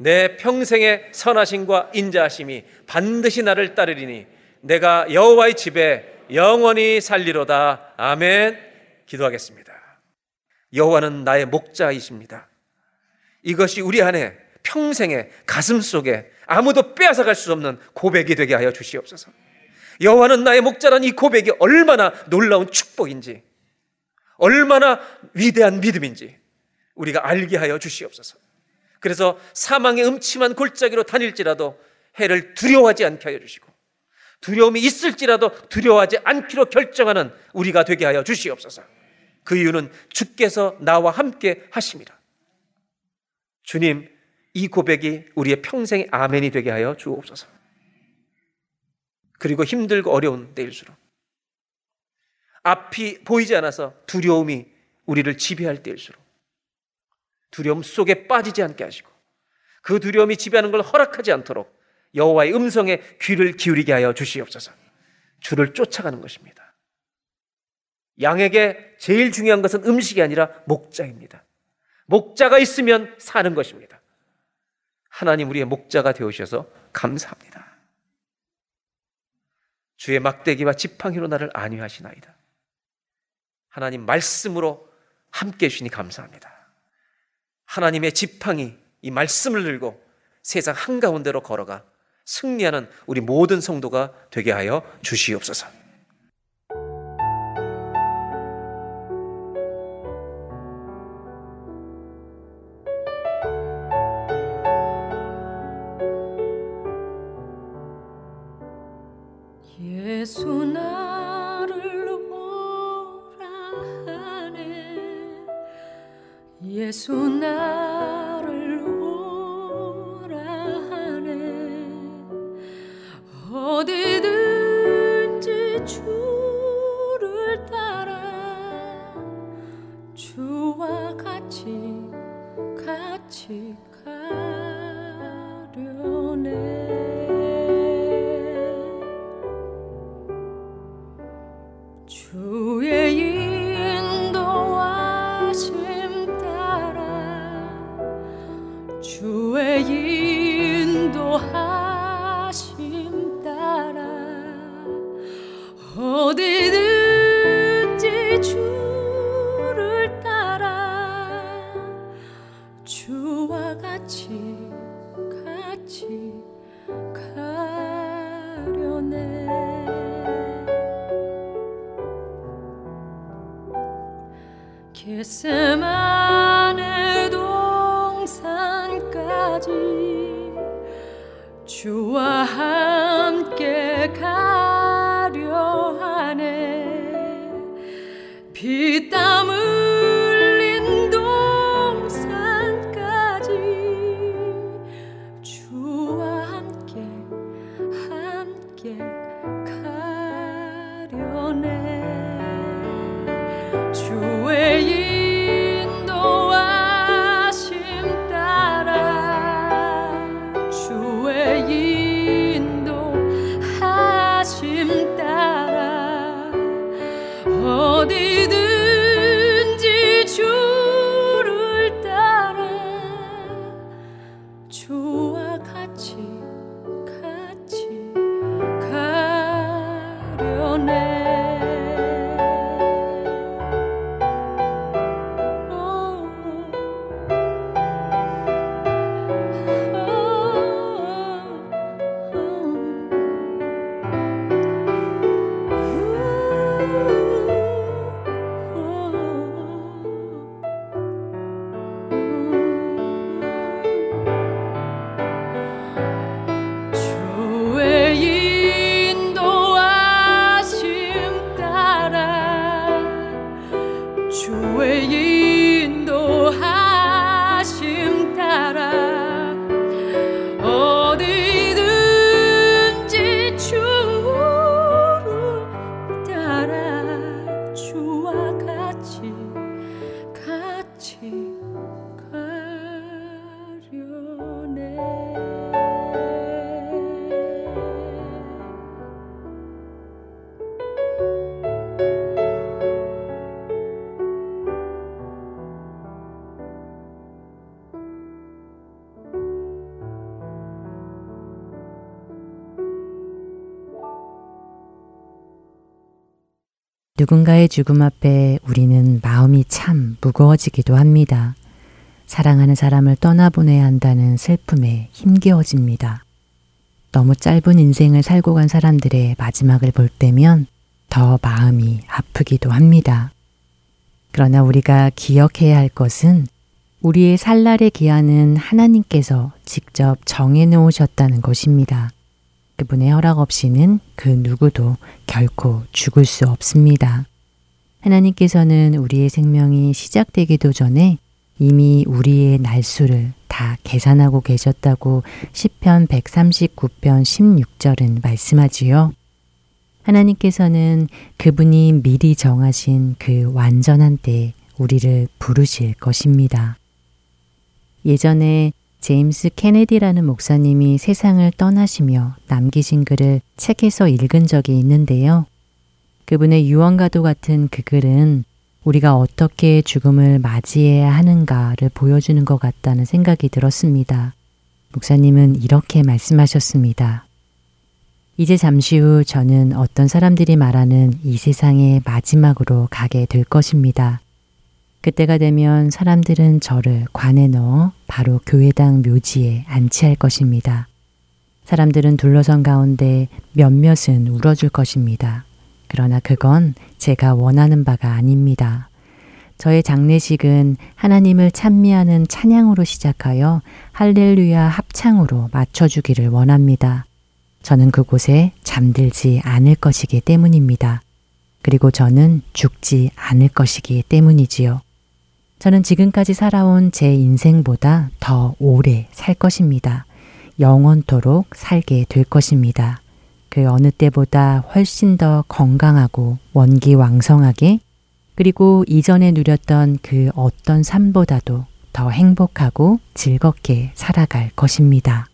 내 평생의 선하심과 인자하심이 반드시 나를 따르리니 내가 여호와의 집에 영원히 살리로다. 아멘. 기도하겠습니다. 여호와는 나의 목자이십니다. 이것이 우리 안에 평생의 가슴 속에 아무도 빼앗아갈 수 없는 고백이 되게 하여 주시옵소서. 여호와는 나의 목자란 이 고백이 얼마나 놀라운 축복인지, 얼마나 위대한 믿음인지 우리가 알게 하여 주시옵소서. 그래서 사망의 음침한 골짜기로 다닐지라도 해를 두려워하지 않게 하여 주시고 두려움이 있을지라도 두려워하지 않기로 결정하는 우리가 되게 하여 주시옵소서. 그 이유는 주께서 나와 함께 하십니다. 주님, 이 고백이 우리의 평생의 아멘이 되게 하여 주옵소서. 그리고 힘들고 어려운 때일수록 앞이 보이지 않아서 두려움이 우리를 지배할 때일수록 두려움 속에 빠지지 않게 하시고 그 두려움이 지배하는 걸 허락하지 않도록 여호와의 음성에 귀를 기울이게 하여 주시옵소서. 주를 쫓아가는 것입니다. 양에게 제일 중요한 것은 음식이 아니라 목자입니다. 목자가 있으면 사는 것입니다. 하나님 우리의 목자가 되어주셔서 감사합니다. 주의 막대기와 지팡이로 나를 안위하시나이다. 하나님 말씀으로 함께 해주시니 감사합니다. 하나님의 지팡이, 이 말씀을 들고 세상 한가운데로 걸어가 승리하는 우리 모든 성도가 되게 하여 주시옵소서. 누군가의 죽음 앞에 우리는 마음이 참 무거워지기도 합니다. 사랑하는 사람을 떠나보내야 한다는 슬픔에 힘겨워집니다. 너무 짧은 인생을 살고 간 사람들의 마지막을 볼 때면 더 마음이 아프기도 합니다. 그러나 우리가 기억해야 할 것은 우리의 살날의 기한은 하나님께서 직접 정해 놓으셨다는 것입니다. 그분의 허락 없이는 그 누구도 결코 죽을 수 없습니다. 하나님께서는 우리의 생명이 시작되기도 전에 이미 우리의 날수를 다 계산하고 계셨다고 시편 139편 16절은 말씀하지요. 하나님께서는 그분이 미리 정하신 그 완전한 때에 우리를 부르실 것입니다. 예전에 제임스 케네디라는 목사님이 세상을 떠나시며 남기신 글을 책에서 읽은 적이 있는데요. 그분의 유언과도 같은 그 글은 우리가 어떻게 죽음을 맞이해야 하는가를 보여주는 것 같다는 생각이 들었습니다. 목사님은 이렇게 말씀하셨습니다. 이제 잠시 후 저는 어떤 사람들이 말하는 이 세상의 마지막으로 가게 될 것입니다. 그때가 되면 사람들은 저를 관에 넣어 바로 교회당 묘지에 안치할 것입니다. 사람들은 둘러선 가운데 몇몇은 울어줄 것입니다. 그러나 그건 제가 원하는 바가 아닙니다. 저의 장례식은 하나님을 찬미하는 찬양으로 시작하여 할렐루야 합창으로 맞춰주기를 원합니다. 저는 그곳에 잠들지 않을 것이기 때문입니다. 그리고 저는 죽지 않을 것이기 때문이지요. 저는 지금까지 살아온 제 인생보다 더 오래 살 것입니다. 영원토록 살게 될 것입니다. 그 어느 때보다 훨씬 더 건강하고 원기왕성하게 그리고 이전에 누렸던 그 어떤 삶보다도 더 행복하고 즐겁게 살아갈 것입니다.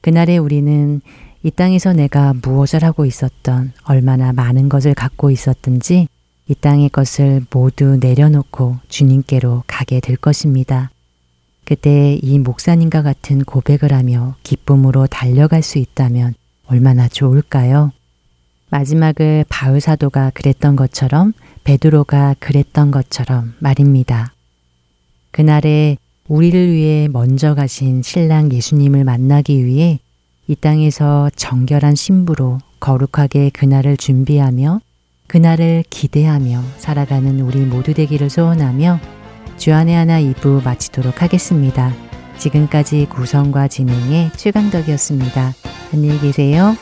그날에 우리는 이 땅에서 내가 무엇을 하고 있었던 얼마나 많은 것을 갖고 있었든지 이 땅의 것을 모두 내려놓고 주님께로 가게 될 것입니다. 그때 이 목사님과 같은 고백을 하며 기쁨으로 달려갈 수 있다면 얼마나 좋을까요? 마지막을 바울 사도가 그랬던 것처럼 베드로가 그랬던 것처럼 말입니다. 그날에 우리를 위해 먼저 가신 신랑 예수님을 만나기 위해 이 땅에서 정결한 신부로 거룩하게 그날을 준비하며 그날을 기대하며 살아가는 우리 모두 되기를 소원하며 주안의 하나 2부 마치도록 하겠습니다. 지금까지 구성과 진행의 최강덕이었습니다. 안녕히 계세요.